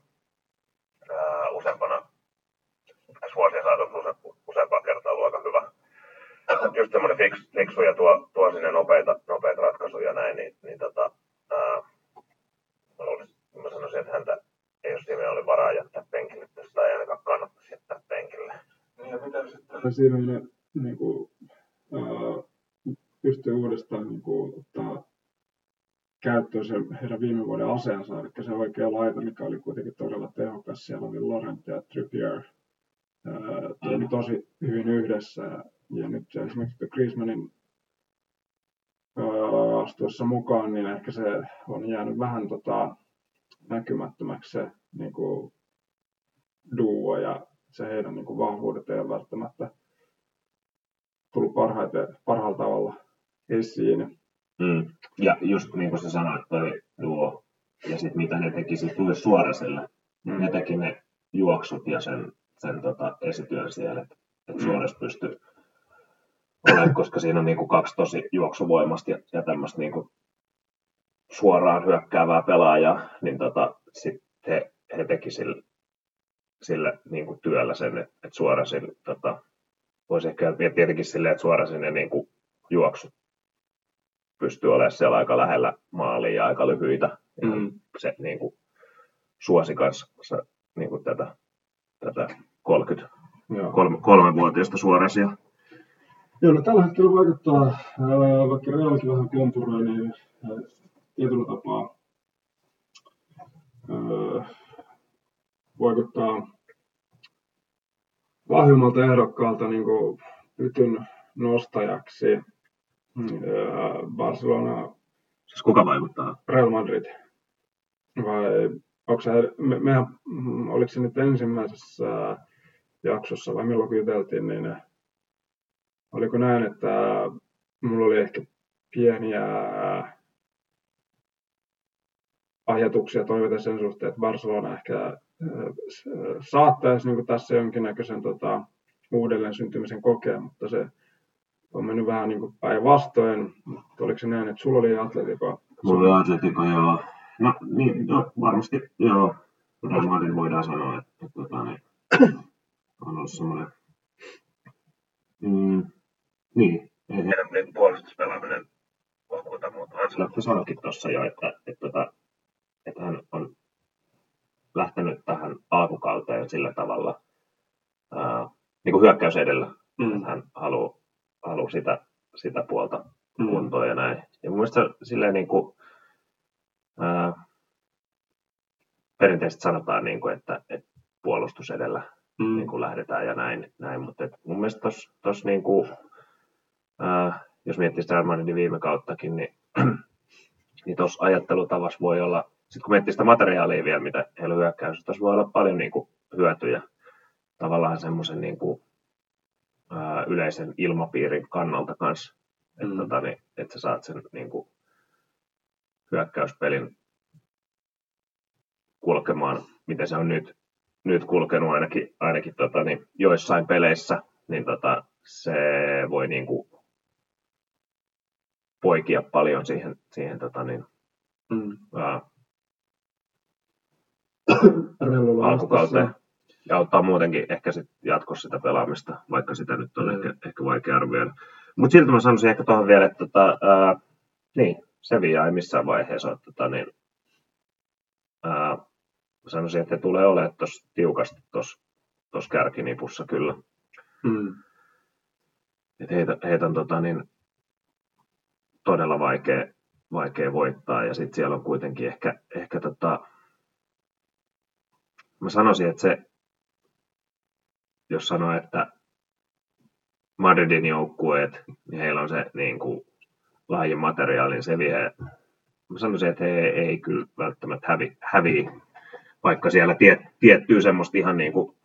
ää, useampana tässä vuosia saatu use, useampaa kertaa luoka hyvä. Just semmoinen fix, fiksu ja tuo, tuo sinne nopeita, nopeita ratkaisuja näin, niin, niin tota, ää, mä, luulisin, mä sanoisin, että häntä ei jos siinä oli varaa jättää penkille, tästä ei ainakaan kannattaisi jättää penkille. Niin ja mitä sitten siinä niin kuin, ää, pystyy uudestaan niin kuin, ottaa käyttöön se heidän viime vuoden aseensa, eli se oikea laita, mikä oli kuitenkin todella tehokas. Siellä oli Laurent ja Trippier toimi tosi hyvin yhdessä. Ja nyt esimerkiksi Griezmannin astuessa mukaan, niin ehkä se on jäänyt vähän tota, näkymättömäksi se niin kuin, duo ja se heidän niin kuin, vahvuudet ei ole välttämättä tullut parhaalla tavalla esiin. Mm. Ja just niin kuin sä sanoit, toi duo ja sitten mitä ne teki sitten Luis Suoresille. Mm. Ne teki ne juoksut ja sen, sen tota, esityön siellä, että et mm. Suores pystyy olemaan, koska siinä on niin kuin kaksi tosi juoksuvoimasta ja, ja tämmöistä niin kuin suoraan hyökkäävää pelaajaa, niin tota, sitten he, he teki sille, sille niin kuin työllä sen, että, että Suoresin tota, voisi ehkä tietenkin silleen, että Suorasin ne niin kuin juoksut pystyy olemaan siellä aika lähellä maalia ja aika lyhyitä. Mm. Se niin kuin, suosi kanssa niin kuin tätä, tätä 30, kolme, kolmevuotiaista suorasia. Joo, no tällä hetkellä vaikuttaa, ää, vaikka Realkin vähän kompuroi, niin ää, tietyllä tapaa ää, vaikuttaa vahvimmalta ehdokkaalta niin kuin pytyn nostajaksi Barcelona. Siis kuka vaikuttaa? Real Madrid. Vai onko se, me, me, oliko se nyt ensimmäisessä jaksossa vai milloin juteltiin, niin oliko näin, että mulla oli ehkä pieniä ajatuksia toiveita sen suhteen, että Barcelona ehkä saattaisi niin tässä jonkinnäköisen tota, uudelleen syntymisen kokea, mutta se on mennyt vähän niin kuin päinvastoin, mutta oliko se näin, että sulla oli Atletico? Mulla oli Atletico, joo. No, niin, no varmasti, joo. Real Madrid voidaan sanoa, että, että, että niin, on ollut semmoinen... Mm, niin. Meidän niin puolustuspelaaminen vakuuta, mutta Ancelotti sanoikin tuossa jo, että, että, että, että, että hän on lähtenyt tähän alkukauteen sillä tavalla ää, niin kuin hyökkäys edellä. Mm. Että hän haluaa halu sitä, sitä puolta mm. kuntoon ja näin. Ja mun mielestä silleen niin kuin, ää, perinteisesti sanotaan, niin kuin, että, että puolustus edellä mm. niin kuin lähdetään ja näin, näin. mutta et mun mielestä tuossa niin kuin, ää, jos miettii sitä Armanidin viime kauttakin, niin, niin tuossa ajattelutavassa voi olla, sitten kun miettii sitä materiaalia vielä, mitä heillä hyökkäys, tuossa voi olla paljon niin kuin, hyötyjä tavallaan semmoisen niin kuin, ää, yleisen ilmapiirin kannalta kanssa, että, mm. tota, niin, että sä saat sen niin kuin, hyökkäyspelin kulkemaan, miten se on nyt, nyt kulkenut ainakin, ainakin tota, niin, joissain peleissä, niin tota, se voi niin kuin, poikia paljon siihen, siihen tota, niin, mm. ää, alkukauteen ja auttaa muutenkin ehkä sit jatkossa sitä pelaamista, vaikka sitä nyt on mm. ehkä, ehkä vaikea arvioida. Mutta silti mä sanoisin ehkä tuohon vielä, että tota, ää, niin, Sevilla ei missään vaiheessa ole tota, niin, ää, sanoisin, että he tulee olemaan tuossa tiukasti tuossa kärkinipussa kyllä. Mm. Et heitä, heitä on tota, niin, todella vaikea, vaikea voittaa ja sitten siellä on kuitenkin ehkä, ehkä tota, mä sanoisin, että se, jos sanoo, että Madridin joukkueet, niin heillä on se niin kuin, laajin materiaalin se vie. Mä sanoisin, että he ei kyllä välttämättä hävi, häviä, vaikka siellä tie, tiettyy semmoista ihan niin kuin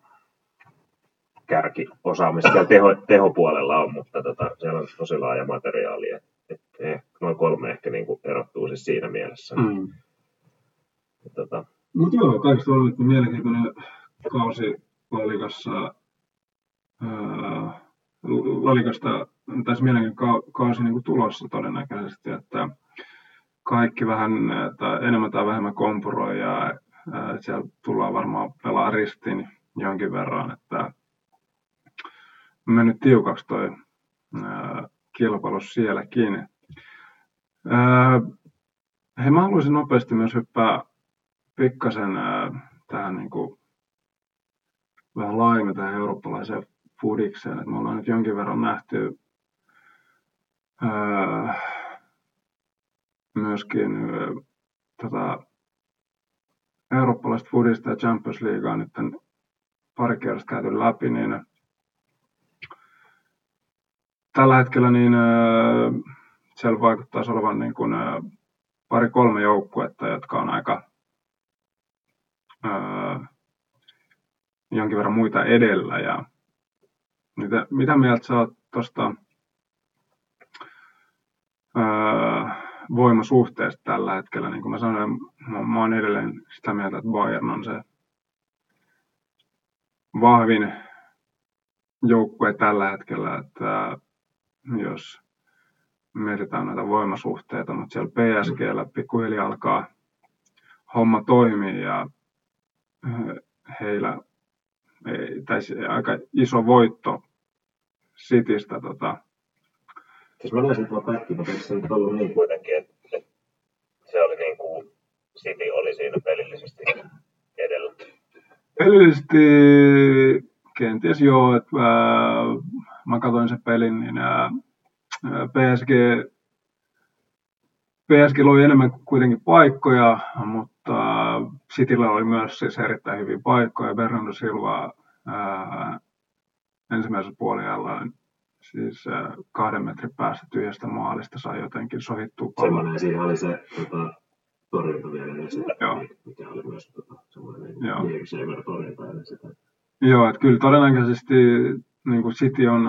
kärkiosaamista siellä teho, tehopuolella on, mutta tota, siellä on tosi laaja materiaali. Et, et, et, noin kolme ehkä niin kuin erottuu siis siinä mielessä. Mm. tota. Mutta joo, kaikista oli mielenkiintoinen kausi Lalikasta tässä mielenkiintoinen kausi niin tulossa todennäköisesti, että kaikki vähän tai enemmän tai vähemmän kompuroi ja siellä tullaan varmaan pelaa ristiin jonkin verran, että mennyt tiukaksi toi kilpailu sielläkin. hei, mä haluaisin nopeasti myös hyppää pikkasen tähän niin kuin, vähän laajemmin tähän eurooppalaiseen fudikseen. että me ollaan nyt jonkin verran nähty ää, myöskin ää, tota, eurooppalaista fudista ja Champions Leaguea nyt pari kertaa käyty läpi, niin tällä hetkellä niin äh, siellä vaikuttaa olevan niin kuin, äh, pari-kolme joukkuetta, jotka on aika äh, jonkin verran muita edellä. Ja mitä, mitä mieltä sä oot tuosta voimasuhteesta tällä hetkellä? Niin kuin mä sanoin, mä, mä oon edelleen sitä mieltä, että Bayern on se vahvin joukkue tällä hetkellä, että jos mietitään näitä voimasuhteita, mutta siellä PSGllä pikkuhiljaa alkaa homma toimia ja heillä ei, tai aika iso voitto Citystä. Tota. Siis mä näin tuo pätki, mutta eikö se nyt ollut niin kuitenkin, että, että se oli niin kuin City oli siinä pelillisesti edellä? Pelillisesti kenties joo, että äh, mä katsoin sen pelin, niin ää, PSG, PSG loi enemmän kuitenkin paikkoja, mutta Cityllä oli myös siis erittäin hyviä paikkoja. Bernardo Silva ää, ensimmäisellä puolella siis ää, kahden metrin päästä tyhjästä maalista sai jotenkin sovittua pallon. Semmoinen, siinä oli se tota, torjunta vielä, sitä, Joo. mikä oli myös tota, semmoinen Joo. torjunta sitä. Joo, että kyllä todennäköisesti niin kuin City on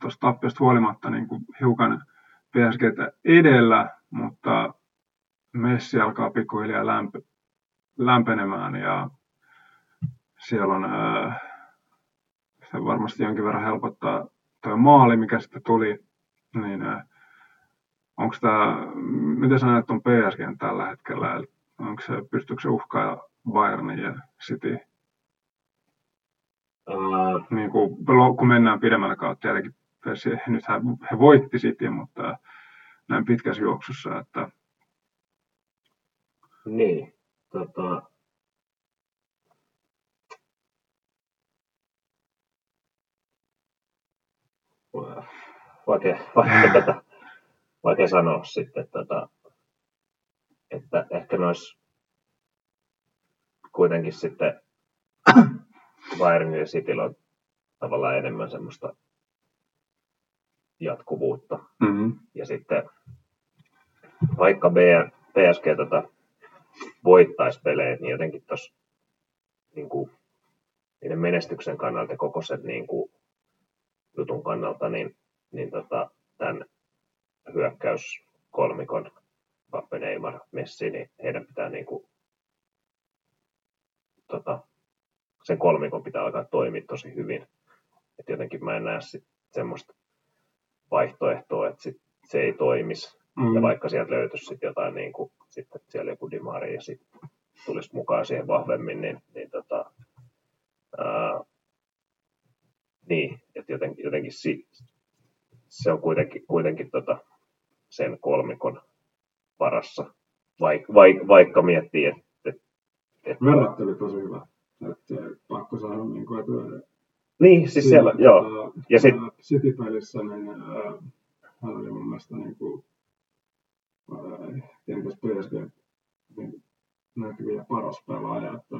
tuosta tappiosta huolimatta niin kuin hiukan PSGtä edellä, mutta Messi alkaa pikkuhiljaa lämp- lämpenemään ja siellä on se varmasti jonkin verran helpottaa tuo maali, mikä sitten tuli, niin onko tämä, miten sä näet on PSG tällä hetkellä, onko se, pystyykö se uhkaa Bayernin ja City? Uh, niin kuin, kun mennään pidemmällä kautta, tietenkin nyt he voitti City, mutta näin pitkässä juoksussa, että niin, tota, vaikea, vaikea, tätä, vaikea sanoa sitten, tota, että ehkä nois kuitenkin sitten Bayern ja Cityllä on tavallaan enemmän semmoista jatkuvuutta. Mm-hmm. Ja sitten vaikka PSG tota, voittaisi pelejä, niin jotenkin tuossa niin kuin, niiden menestyksen kannalta koko sen niin kuin, jutun kannalta, niin, niin tota, tämän hyökkäys kolmikon Mbappe, Neymar, Messi, niin heidän pitää niin kuin, tota, sen kolmikon pitää alkaa toimia tosi hyvin. Et jotenkin mä en näe sit semmoista vaihtoehtoa, että sit se ei toimisi. Mm. Ja vaikka sieltä löytyisi sit jotain, niin kuin, sitten siellä joku Dimari ja sitten tulisi mukaan siihen vahvemmin, niin, niin, tota, ää, niin että jotenkin, jotenkin si, se on kuitenkin, kuitenkin tota, sen kolmikon varassa. Vaik, vaik, vaikka miettii, että et et, Verrattelu tosi hyvä. Että pakko sanoa, niin kuin, että niin, siis siellä, Siinä, joo. tota, Ja sit- City-pelissä niin, ää, hän oli mun mielestä niin kuin, ää, kenties PSG niin näkyviä paras pelaaja. Että,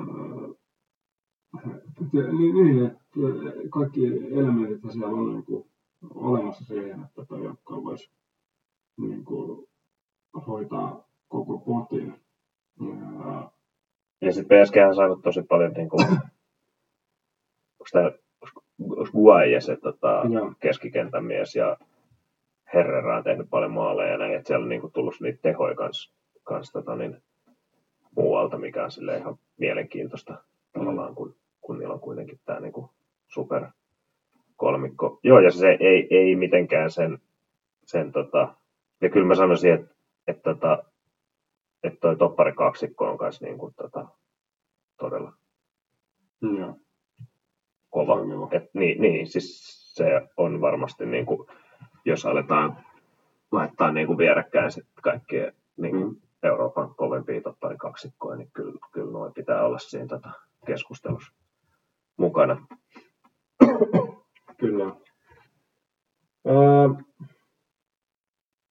että, niin, niin, että kaikki elementit siellä on niin kuin, olemassa siihen, että joukko voisi niin kuin, hoitaa koko potin. Ja, Ja sitten PSG on saanut tosi paljon, niin kuin, onko tämä Guaye se tota, Joo. keskikentän mies ja Herrera on tehnyt paljon maaleja ja näin, että siellä on niin kuin, tullut niitä tehoja kans, kans tota, niin, muualta, mikä on sille ihan mielenkiintoista tavallaan, kun, niillä on kuitenkin tämä niin kuin, super kolmikko. Joo, ja se ei, ei mitenkään sen, sen tota, ja kyllä mä sanoisin, että, että, tota, että toi toppari kaksikko on kanssa niin kuin, tota, todella ja, kova. Toimiva. Et, niin, niin, siis se on varmasti, niin kuin, jos aletaan laittaa niin kuin vierekkäin sit kaikkien niin kuin Mm. Euroopan kovempia toppari kaksikkoja, niin kyllä, kyllä noin pitää olla siinä tota, keskustelussa mukana. Kyllä.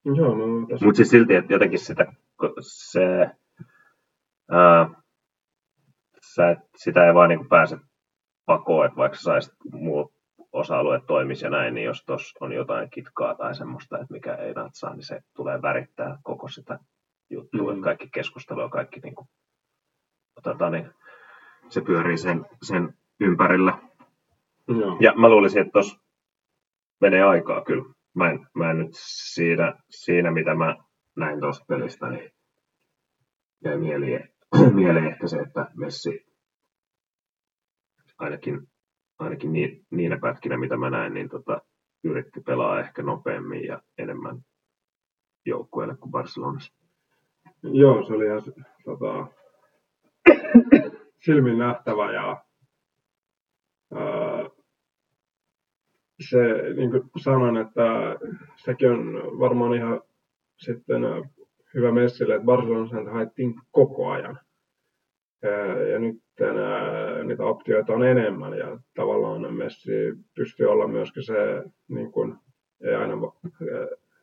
Joo, no tässä... Mutta siis silti, että jotenkin sitä, se, ää, sä et, sitä ei vaan niin kuin pääse pakoon, että vaikka sä saisit muut osa-alueet toimisi ja näin, niin jos tuossa on jotain kitkaa tai semmoista, että mikä ei natsaa, niin se tulee värittää koko sitä juttua, Mm. että kaikki keskustelu ja kaikki niin kuin, tota, niin, se pyörii sen, sen ympärillä. Joo. Ja mä luulisin, että tuossa menee aikaa kyllä. Mä en, mä en nyt siinä, siinä, mitä mä näin tuosta pelistä, niin jäi mieleen, mieleen ehkä se, että Messi ainakin, ainakin niin, niinä pätkinä, mitä mä näin, niin tota, yritti pelaa ehkä nopeammin ja enemmän joukkueelle kuin Barcelonassa. Joo, se oli ihan tota, silmin nähtävä ja se, niin kuin sanoin, että sekin on varmaan ihan sitten hyvä Messille, että Barcelonassa häntä haettiin koko ajan. Ja nyt niitä optioita on enemmän ja tavallaan Messi pystyy olla myöskin se, niin kuin, ei aina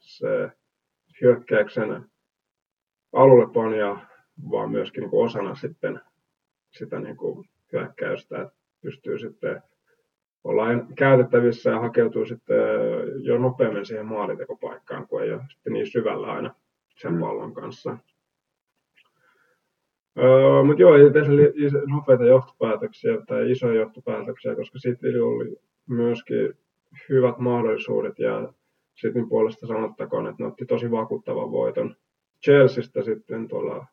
se hyökkäyksen alulle panija, vaan myöskin niin kuin osana sitten sitä niin kuin hyökkäystä, pystyy sitten olla käytettävissä ja hakeutuu sitten jo nopeammin siihen maalitekopaikkaan, kun ei ole sitten niin syvällä aina sen Mm. pallon kanssa. Öö, mutta joo, ei iso, nopeita johtopäätöksiä tai isoja johtopäätöksiä, koska City oli myöskin hyvät mahdollisuudet ja Cityn puolesta sanottakoon, että ne otti tosi vakuuttavan voiton Chelseastä sitten tuolla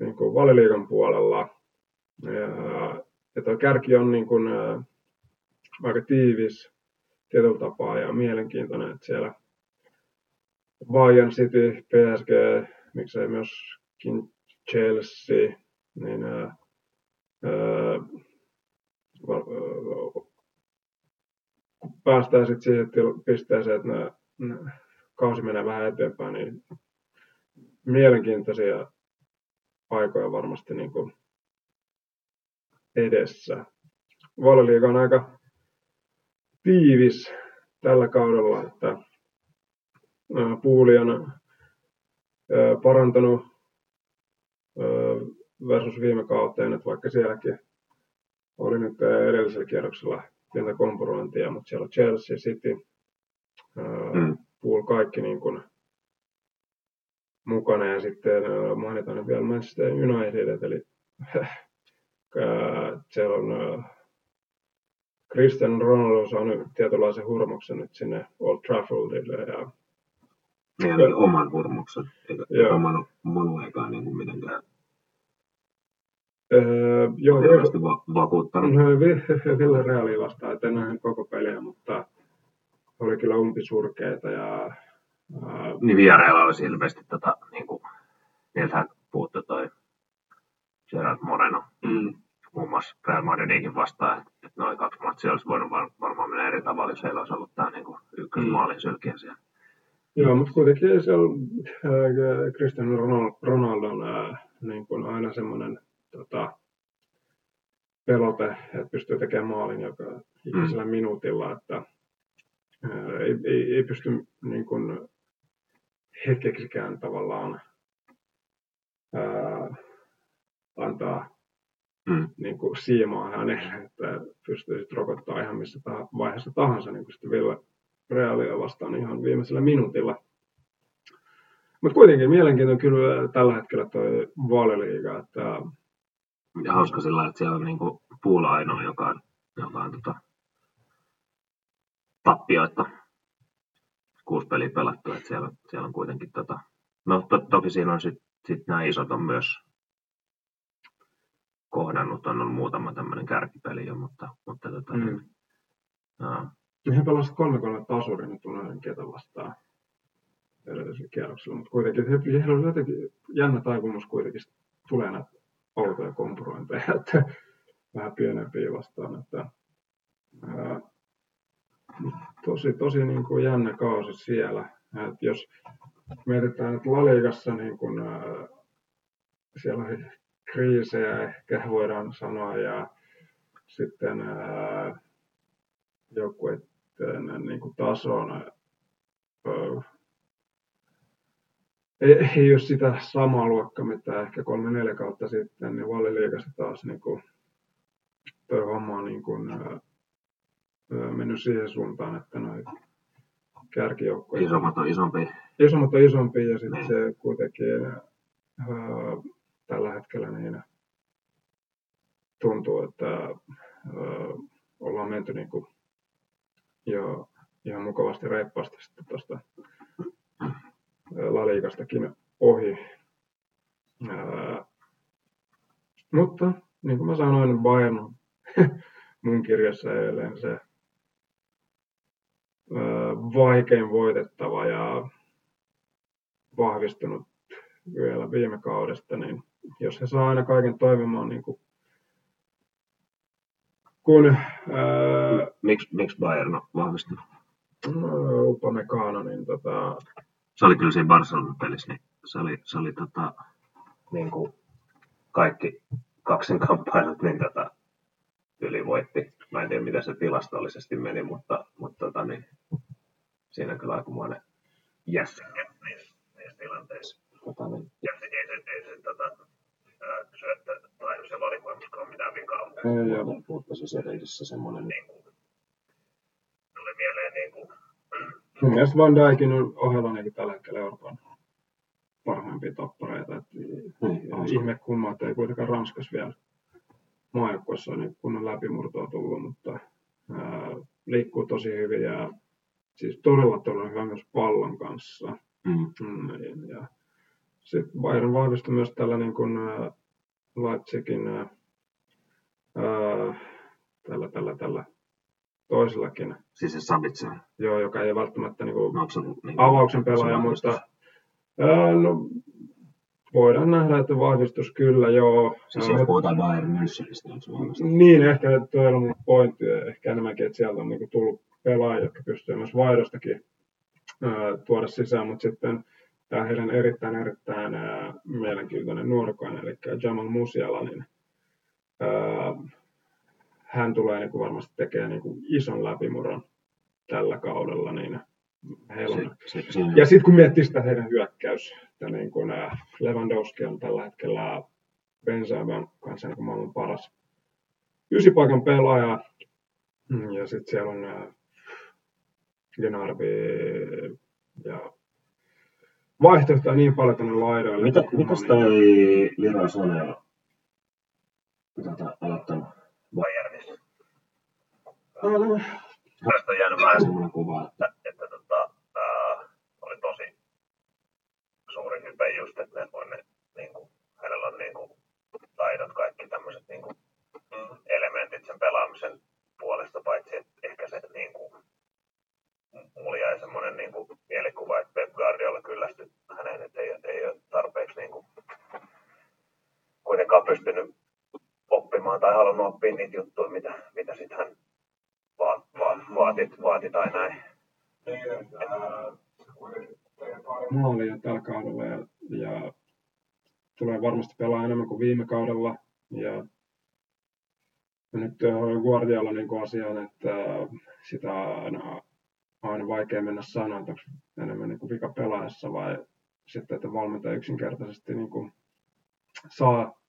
niin kuin valiliigan puolella. Ja, ja tuo kärki on niin kuin, ää, aika tiivis tietyllä tapaa ja mielenkiintoinen, että siellä Bayern City, PSG, miksei myöskin Chelsea, niin ää, ää, päästään sitten siihen pisteeseen, että nää, nää kausi menee vähän eteenpäin, niin mielenkiintoisia aikoja varmasti niin kuin edessä. Valioliiga on aika tiivis tällä kaudella, että puuli on parantanut versus viime kauteen, että vaikka sielläkin oli nyt edellisellä kierroksella pientä kompurointia, mutta siellä on Chelsea, City, Mm. Pool kaikki niin kuin mukana ja sitten mainitaan vielä Manchester United, eli siellä on Cristiano Ronaldo saanut tietynlaisen hurmoksen nyt sinne Old Traffordille ja Niin ainakin oman hurmuksen, eikä Joo. oman monuekaan niin kuin mitenkään ää, joo, hirveästi va- vakuuttanut. No, Vi- Villarealia vastaan, et en koko peliä, mutta oli kyllä umpisurkeita ja ää, Niin vierailla olisi ilmeisesti tota, niin kuin, niiltähän puuttu toi Gerard Moreno, mm, muun muassa Real Madridinkin vastaan, että, noin kaksi matsia olisi voinut var, varmaan mennä eri tavalla, jos heillä olisi ollut tämä niin ykkösmaalin sylkiä siellä. joo, mutta kuitenkin se on ää, Cristiano Ronal- Ronaldon ää, niin kuin aina semmoinen tota, pelote, että pystyy tekemään maalin joka ikisellä mm. minuutilla, että ää, ei, ei, ei pysty niin kuin, hetkeksikään tavallaan ää, antaa mm. niin kuin siimaa hänelle, että pystyisit rokottaa ihan missä vaiheessa tahansa, niin kuin sitten vielä Realia vastaan ihan viimeisellä minuutilla. Mutta kuitenkin mielenkiintoinen kyllä tällä hetkellä tuo vaaliliiga. Että... Ja hauska sillä, että siellä on niinku Puula ainoa, joka on, joka on tota, tappioita kuusi peliä pelattu, että siellä, siellä on kuitenkin tota, no to, toki siinä on sitten sit nämä isot on myös kohdannut, on ollut muutama tämmöinen kärkipeli jo, mutta, mutta tota, mm. niin, he pelasivat kolme kolme tasurin, nyt unohdin ketä vastaan edellisellä kierroksella, mutta kuitenkin he, heillä oli jotenkin jännä taipumus kuitenkin tulee näitä outoja kompurointeja, että vähän pienempiä vastaan, että ää, tosi, tosi niin kuin jännä kausi siellä. että jos mietitään, että Laligassa niin kuin, ää, siellä on kriisejä ehkä voidaan sanoa ja sitten ää, joukkueiden niin kuin tasona ei, ei ole sitä samaa luokkaa, mitä ehkä kolme neljä kautta sitten, niin valliliikassa taas niin kuin, toi homma on niin kuin, ää, mennyt siihen suuntaan, että noin kärkijoukkoja... Isommat on isompi. Isommat on isompi ja sitten niin. se kuitenkin ää, tällä hetkellä niin tuntuu, että ää, ollaan menty niin kuin jo ihan mukavasti reippaasti sitten tuosta Laliikastakin ohi. Ää, mutta niin kuin mä sanoin, Bayern on mun kirjassa eilen se ää, vaikein voitettava ja vahvistunut vielä viime kaudesta, niin jos he saa aina kaiken toimimaan niin kuin kun... Ää, Miks, miksi Bayern on vahvistunut? No, Upamecano, niin tota... Se oli kyllä siinä Barcelonan pelissä, niin se oli, se oli tota, niin kuin kaikki kaksinkamppailut, niin tota, yli voitti. Mä en tiedä, mitä se tilastollisesti meni, mutta, mutta tota, niin, siinä kyllä aikamoinen jässikkä niissä, niissä tilanteissa. Tota, niin. Ja sitten ei se, ei se tota, syöttö tai se valikoimiskaan vikaa. Ei ole. Mutta siis edellisessä semmoinen niin kuin, tuli mieleen niin kuin, Mun mielestä Van Dijkin on ohella niin tällä hetkellä Euroopan parhaimpia tappareita. Et mm, ihme kumma, että ei kuitenkaan Ranskas vielä maajoukkueessa niin kunnon läpimurtoa tullut, mutta ää, liikkuu tosi hyvin ja siis todella todella hyvä myös pallon kanssa. Mm. Mm, ja sitten Bayern vahvistui myös tällä niin kuin, ää, Leipzigin ää, tällä, tällä, tällä toisellakin. Siis se Sabitzer. Joo, joka ei välttämättä niin kuin, no, niin avauksen pelaaja, mutta ää, no, voidaan nähdä, että vahvistus kyllä, joo. Siis jos puhutaan Bayern Münchenistä, niin Niin, ehkä tuo on pointti, ehkä enemmänkin, että sieltä on niin kuin, tullut pelaajia, jotka pystyy myös vaihdostakin ää, tuoda sisään, mutta sitten tämä heidän erittäin erittäin ää, mielenkiintoinen nuorukainen, eli Jamal Musiala, niin hän tulee niin kuin varmasti tekemään niin kuin ison läpimurron tällä kaudella. Niin heillä on... se, se, se, ja sitten kun miettii sitä heidän hyökkäys, että niin kuin, Lewandowski on tällä hetkellä Benzema kanssa niin maailman paras ysipaikan pelaaja. Mm, ja sitten siellä on Genarbi ja vaihtoehtoja niin paljon tänne laidoille. Mitä, mitäs toi Lira Sone tota, aloittanut Bayernissa? No, no. Tästä on jäänyt vähän semmoinen kuva, että, että tota, ää, oli tosi suuri hype just, että ne on ne, niin kuin, hänellä on niin kuin, taidot, kaikki tämmöiset niin kuin, elementit sen pelaamisen puolesta, paitsi että ehkä se niin kuin, mulla jäi semmoinen niin kuin, mielikuva, että Pep Guardiola kyllästyi häneen, että ei, ei ole tarpeeksi niin kuin, kuitenkaan pystynyt oppimaan tai halunnut oppia niitä juttuja, mitä, mitä sitten hän vaat, vaat, vaati, vaati tai näin. Maalia tällä kaudella ja, ja tulee varmasti pelaa enemmän kuin viime kaudella. Ja nyt Guardiola niin asiaan, että sitä aina, aina vaikea mennä sanoa, että onko enemmän niin kuin vika pelaajassa vai sitten, että valmentaja yksinkertaisesti niin kuin saa,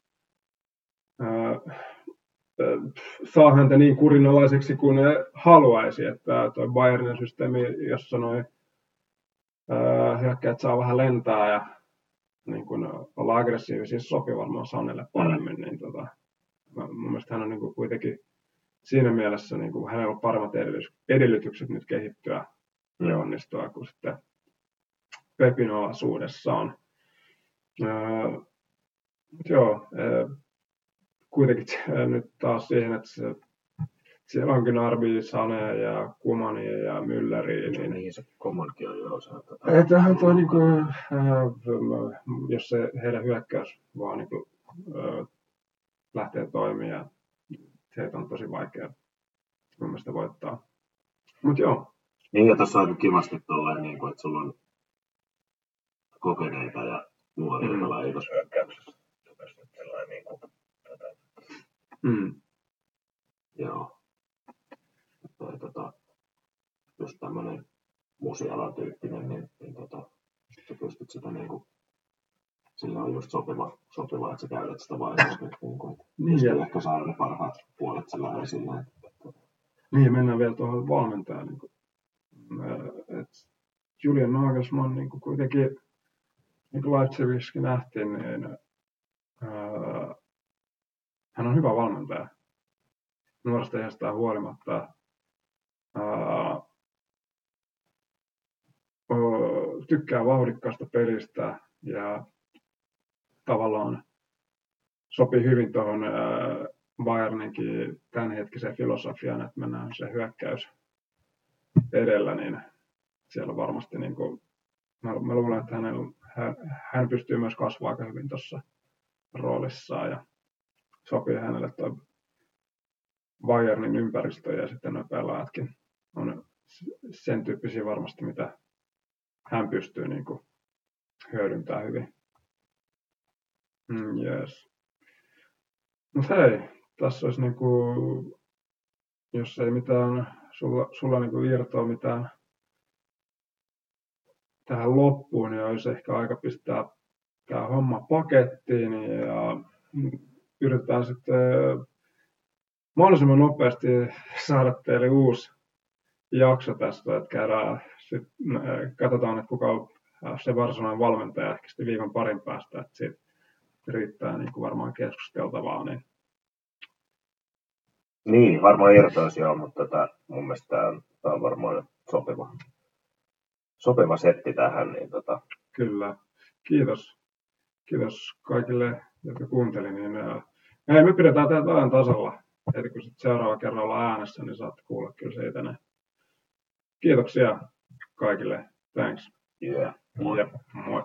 saa häntä niin kurinalaiseksi kuin ne haluaisi, että tuo Bayernin systeemi, jossa noin hyökkäät saa vähän lentää ja niin kuin olla aggressiivisia, sopii varmaan Sanelle paremmin, niin tota, mun mielestä hän on niin kuin kuitenkin siinä mielessä niin kuin hänellä on paremmat edellytykset nyt kehittyä ja onnistua kuin sitten Pepin alaisuudessaan. Öö, joo, kuitenkin nyt taas siihen, että se, siellä onkin Arbi, Sane ja Kumani ja Mülleri. Niin, niin se Komankin on jo osa. Tähän toi, niin kuin, äh, jos se heidän hyökkäys vaan niin kuin, äh, lähtee toimia, se on tosi vaikea mun mielestä voittaa. Mutta joo. Niin ja tässä on aika kivasti tolleen, niin kuin, että sulla on kokeneita ja nuoria mm. pelaajia tuossa hyökkäyksessä. Niin kuin, tätä. Mm. Joo. Toi, tota, just tämmöinen musialatyyppinen, niin, niin tota, sä pystyt sitä niin kuin, sillä on just sopiva, sopiva että sä käytät sitä vaiheessa nyt niin kuin, niin, ehkä saada ne parhaat puolet sillä esille. Niin, mennään vielä tuohon valmentajan. Niin kuin, että Julian Nagelsmann niin kuin kuitenkin niin kuin Leipzigissäkin nähtiin, niin on hyvä valmentaja. Nuoresta iästään huolimatta. Ää, tykkää vauhdikkaasta pelistä ja tavallaan sopii hyvin tuohon Bayerninkin tämänhetkiseen filosofiaan, että mennään se hyökkäys edellä, niin siellä varmasti niin kuin, mä, mä luulen, että hänellä, hän, hän pystyy myös kasvaa aika hyvin tuossa roolissaan ja sopii hänelle tuo Bayernin ympäristö ja sitten nuo pelaajatkin on sen tyyppisiä varmasti, mitä hän pystyy niin kuin hyödyntämään hyvin. Mm, yes. Mutta hei, tässä olisi niin kuin, jos ei mitään, sulla, sulla niin kuin irtoa mitään tähän loppuun, niin olisi ehkä aika pistää tämä homma pakettiin ja yritetään sitten mahdollisimman nopeasti saada teille uusi jakso tästä, että käydään, sit, katsotaan, että kuka on se varsinainen valmentaja ehkä sitten viikon parin päästä, että siitä riittää niin kuin varmaan keskusteltavaa. Niin... niin, varmaan irtoisi joo, mutta tätä, mun mielestä tämä, tämä on varmaan sopiva, sopiva setti tähän. Niin tota... Kyllä, kiitos. Kiitos kaikille, jotka kuuntelivat. Niin, hei, me pidetään tätä ajan tasalla. Eli kun sit seuraava kerran ollaan äänessä, niin saatte kuulla kyllä siitä. Ne. Kiitoksia kaikille. Thanks. Yeah. Moi. Ja, moi.